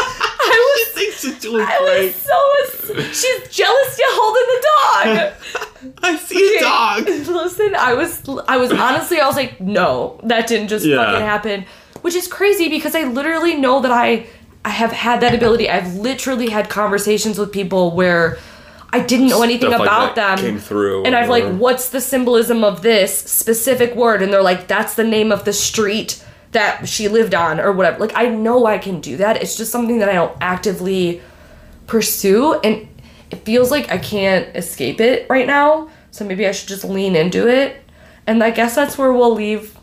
I was. thinks it's doing I great. was so. She's jealous you're holding the dog. I see a dog. Listen, I was I was honestly I was like, no, that didn't just Yeah. fucking happen. Which is crazy because I literally know that I I have had that ability. I've literally had conversations with people where I didn't know anything Stuff like about that them. came through And I've like, what's the symbolism of this specific word? And they're like, that's the name of the street that she lived on or whatever. Like I know I can do that. It's just something that I don't actively pursue and it feels like I can't escape it right now. So maybe I should just lean into it. And I guess that's where we'll leave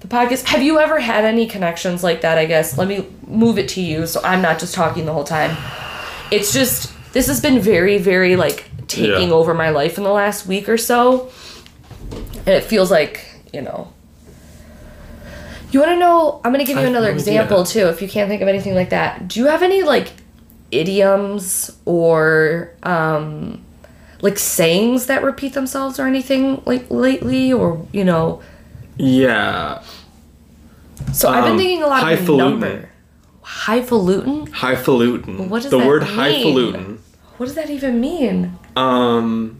the podcast. Have you ever had any connections like that? I guess let me move it to you so I'm not just talking the whole time. It's just this has been very very like taking Yeah. over my life in the last week or so. And it feels like, you know, you want to know? I'm going to give you another no example idea. too if you can't think of anything like that. Do you have any like idioms or um like sayings that repeat themselves or anything like lately or you know Yeah. so i've been Um, thinking a lot of highfalutin. number highfalutin Highfalutin. What does the that word mean? highfalutin. what does that even mean Um,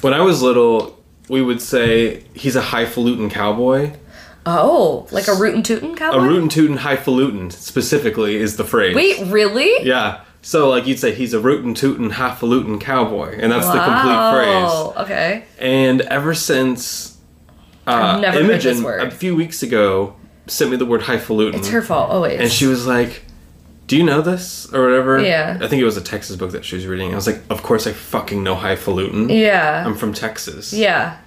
when I was little, we would say he's a highfalutin cowboy. oh like a rootin' tootin' cowboy A rootin' tootin' highfalutin specifically is the phrase. wait really Yeah. So like you'd say he's a rootin' tootin' highfalutin cowboy, and that's the complete phrase. Wow, okay And ever since uh, I've never heard Imogen this word. a few weeks ago sent me the word highfalutin, it's her fault always and she was like, Do you know this or whatever? Yeah. I think it was a Texas book that she was reading. I was like, of course I fucking know highfalutin. Yeah. I'm from Texas. yeah.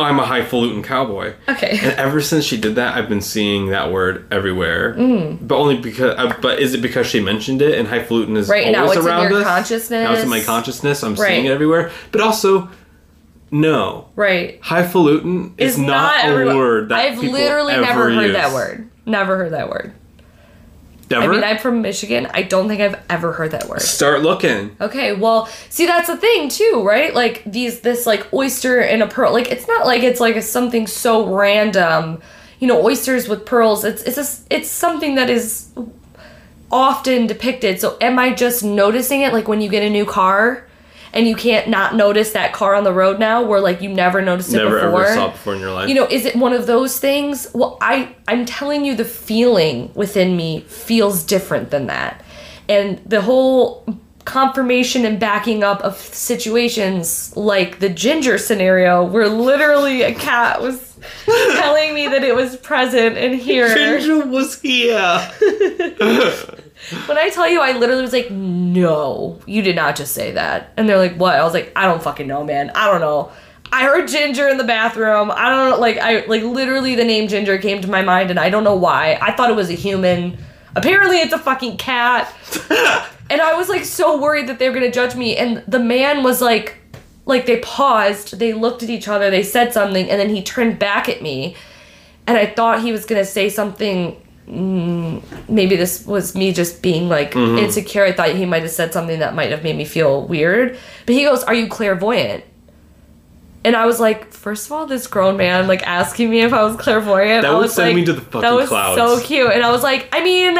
I'm a highfalutin cowboy. Okay. And ever since she did that, I've been seeing that word everywhere. Mm. But only because. Uh, but is it because she mentioned it and highfalutin is Right, now always it's in around your us? consciousness. Now it's in my consciousness. I'm seeing it everywhere. But also, no, Right. highfalutin is It's not, a everyone- word that I've literally ever never heard use. that word. Never heard that word. Ever? I mean, I'm from Michigan. I don't think I've ever heard that word. Start looking. Okay, well, see that's the thing too, right? Like these this like oyster and a pearl. Like it's not like it's like a, something so random. You know, oysters with pearls. It's it's a, it's something that is often depicted. So am I just noticing it like when you get a new car and you can't not notice that car on the road now where like you never noticed it before. Never before? ever saw it before in your life. you know is it one of those things well i i'm telling you the feeling within me feels different than that and the whole confirmation and backing up of situations like the ginger scenario where literally a cat was telling me that it was present and here Ginger was here. when i tell you i literally was like no you did not just say that and they're like what i was like i don't fucking know man i don't know I heard Ginger in the bathroom. I don't know, like I like literally the name Ginger came to my mind, and I don't know why. I thought it was a human. Apparently, it's a fucking cat. and I was like so worried that they were gonna judge me. And the man was like, like they paused, they looked at each other, they said something, and then he turned back at me, and I thought he was gonna say something. Mm, maybe this was me just being like insecure. I thought he might have said something that might have made me feel weird. But he goes, "Are you clairvoyant?" And I was like, first of all, this grown man like asking me if I was clairvoyant. That I would was send like, me to the fucking That was clouds. so cute. And I was like, I mean,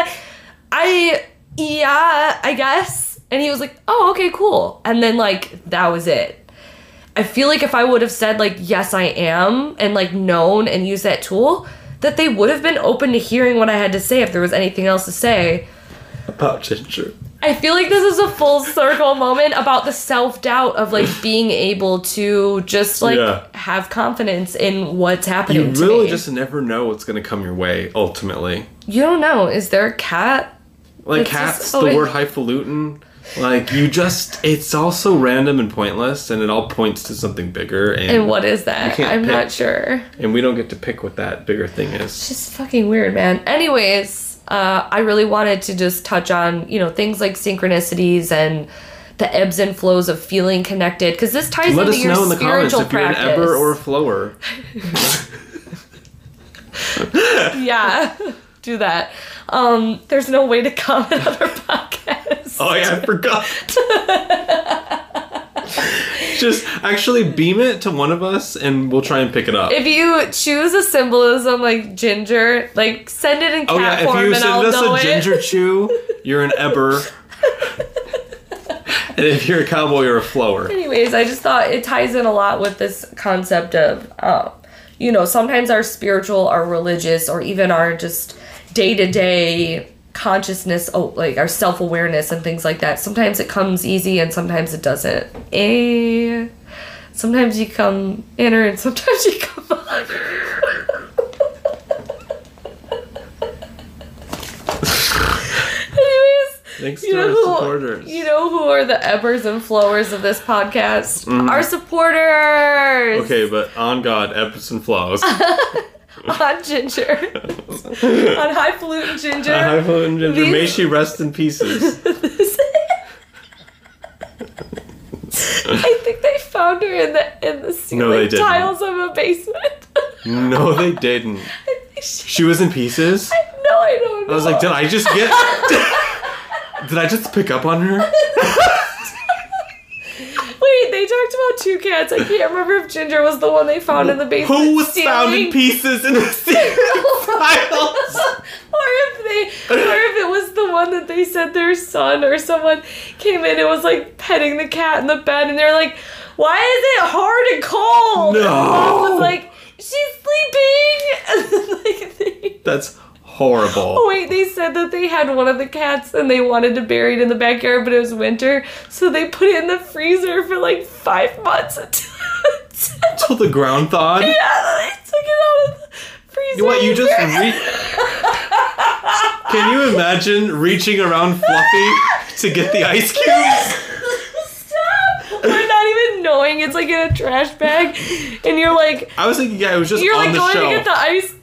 I yeah, I guess. And he was like, oh, okay, cool. And then like that was it. I feel like if I would have said like yes, I am, and like known and used that tool, that they would have been open to hearing what I had to say if there was anything else to say. About Ginger. I feel like this is a full circle moment about the self doubt of like being able to just like Yeah. have confidence in what's happening You really just never know what's going to come your way, ultimately. you don't know. Is there a cat? Like It's just- cats, oh, the it- word highfalutin. Like you just, it's all so random and pointless, and it all points to something bigger. And, And what is that? I'm pick. not sure. and we don't get to pick what that bigger thing is. It's just fucking weird, man. Anyways, uh, I really wanted to just touch on you know things like synchronicities and the ebbs and flows of feeling connected because this ties Let into us your know in the comments spiritual if you're practice. an ebber or a flower. yeah, do that. Um, there's no way to comment on our podcast. Oh yeah, I forgot. Just actually beam it to one of us, and we'll try and pick it up. If you choose a symbolism like ginger, like send it in cat oh yeah, form if you and send I'll us know a it. ginger chew, you're an ebber. and if you're a cowboy, you're a flower. Anyways, I just thought it ties in a lot with this concept of, uh, you know, sometimes our spiritual, our religious, or even our just day to day consciousness, oh, like our self awareness and things like that. Sometimes it comes easy and sometimes it doesn't. Eh. Sometimes you come inner and sometimes you come out. Anyways, Thanks you to our who, supporters. you know who are the ebbers and flowers of this podcast? Mm-hmm. Our supporters! Okay, but on God, ebbs and flows. On Ginger. on Highfalutin Ginger. Highfalutin ginger, These- may she rest in pieces. I think they found her in the in the ceiling they didn't. tiles of a basement. No, they didn't. She- She was in pieces. no, I don't know. I was like, did I just get? Did I just pick up on her? Wait, they talked about two cats. I can't remember if Ginger was the one they found in the basement. Who was found in pieces in the tiles? or if they, or if it was the one that they said their son or someone came in and was like petting the cat in the bed, and they're like, "Why is it hard and cold?" And mom No. was like, "She's sleeping." Like they, That's horrible. oh wait, they said that they had one of the cats and they wanted to bury it in the backyard, but it was winter, so they put it in the freezer for like five months until. Until the ground thawed. yeah, they took it out of the freezer. What you just re- Can you imagine reaching around Fluffy to get the ice cubes? Stop! We're not even knowing it's like in a trash bag, and you're like, I was thinking, yeah, it was just you're like going shelf, to get the ice.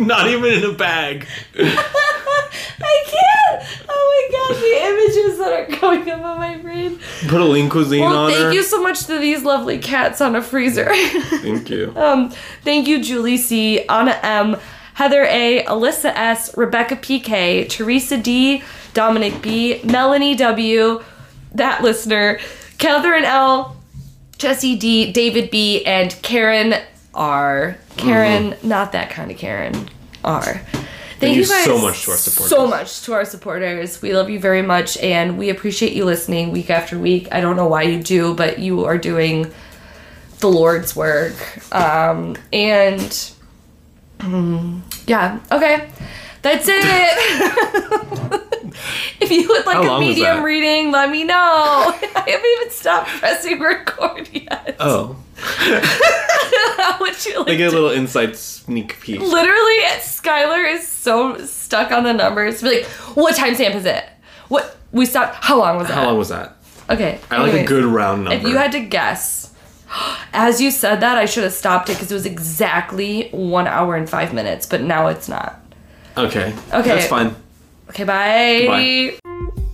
Not even in a bag. I can't! Oh my god, the images that are going up on my brain. Put a lean cuisine Well, on thank her. you so much to these lovely cats on a freezer. Thank you. um, thank you, Julie C, Anna M, Heather A, Alyssa S, Rebecca PK, Teresa D, Dominic B, Melanie W, that listener, Catherine L, Jesse D, David B, and Karen R. Karen, not that kind of Karen R. Thank, you so much to our supporters. So much to our supporters. We love you very much, and we appreciate you listening week after week. I don't know why you do, but you are doing the Lord's work. Um, and mm, yeah, okay, that's it. if you would like a medium reading, let me know. I haven't even stopped pressing record yet. Oh, How would you like they get a little inside sneak peek. Literally, Skylar is so stuck on the numbers. Be like, what time stamp is it? What we stopped? How long was that? How long was that? Okay. I like a good round number. If you had to guess, as you said that, I should have stopped it because it was exactly one hour and five minutes, but now it's not. Okay. Okay. That's fine. Okay, bye. Goodbye.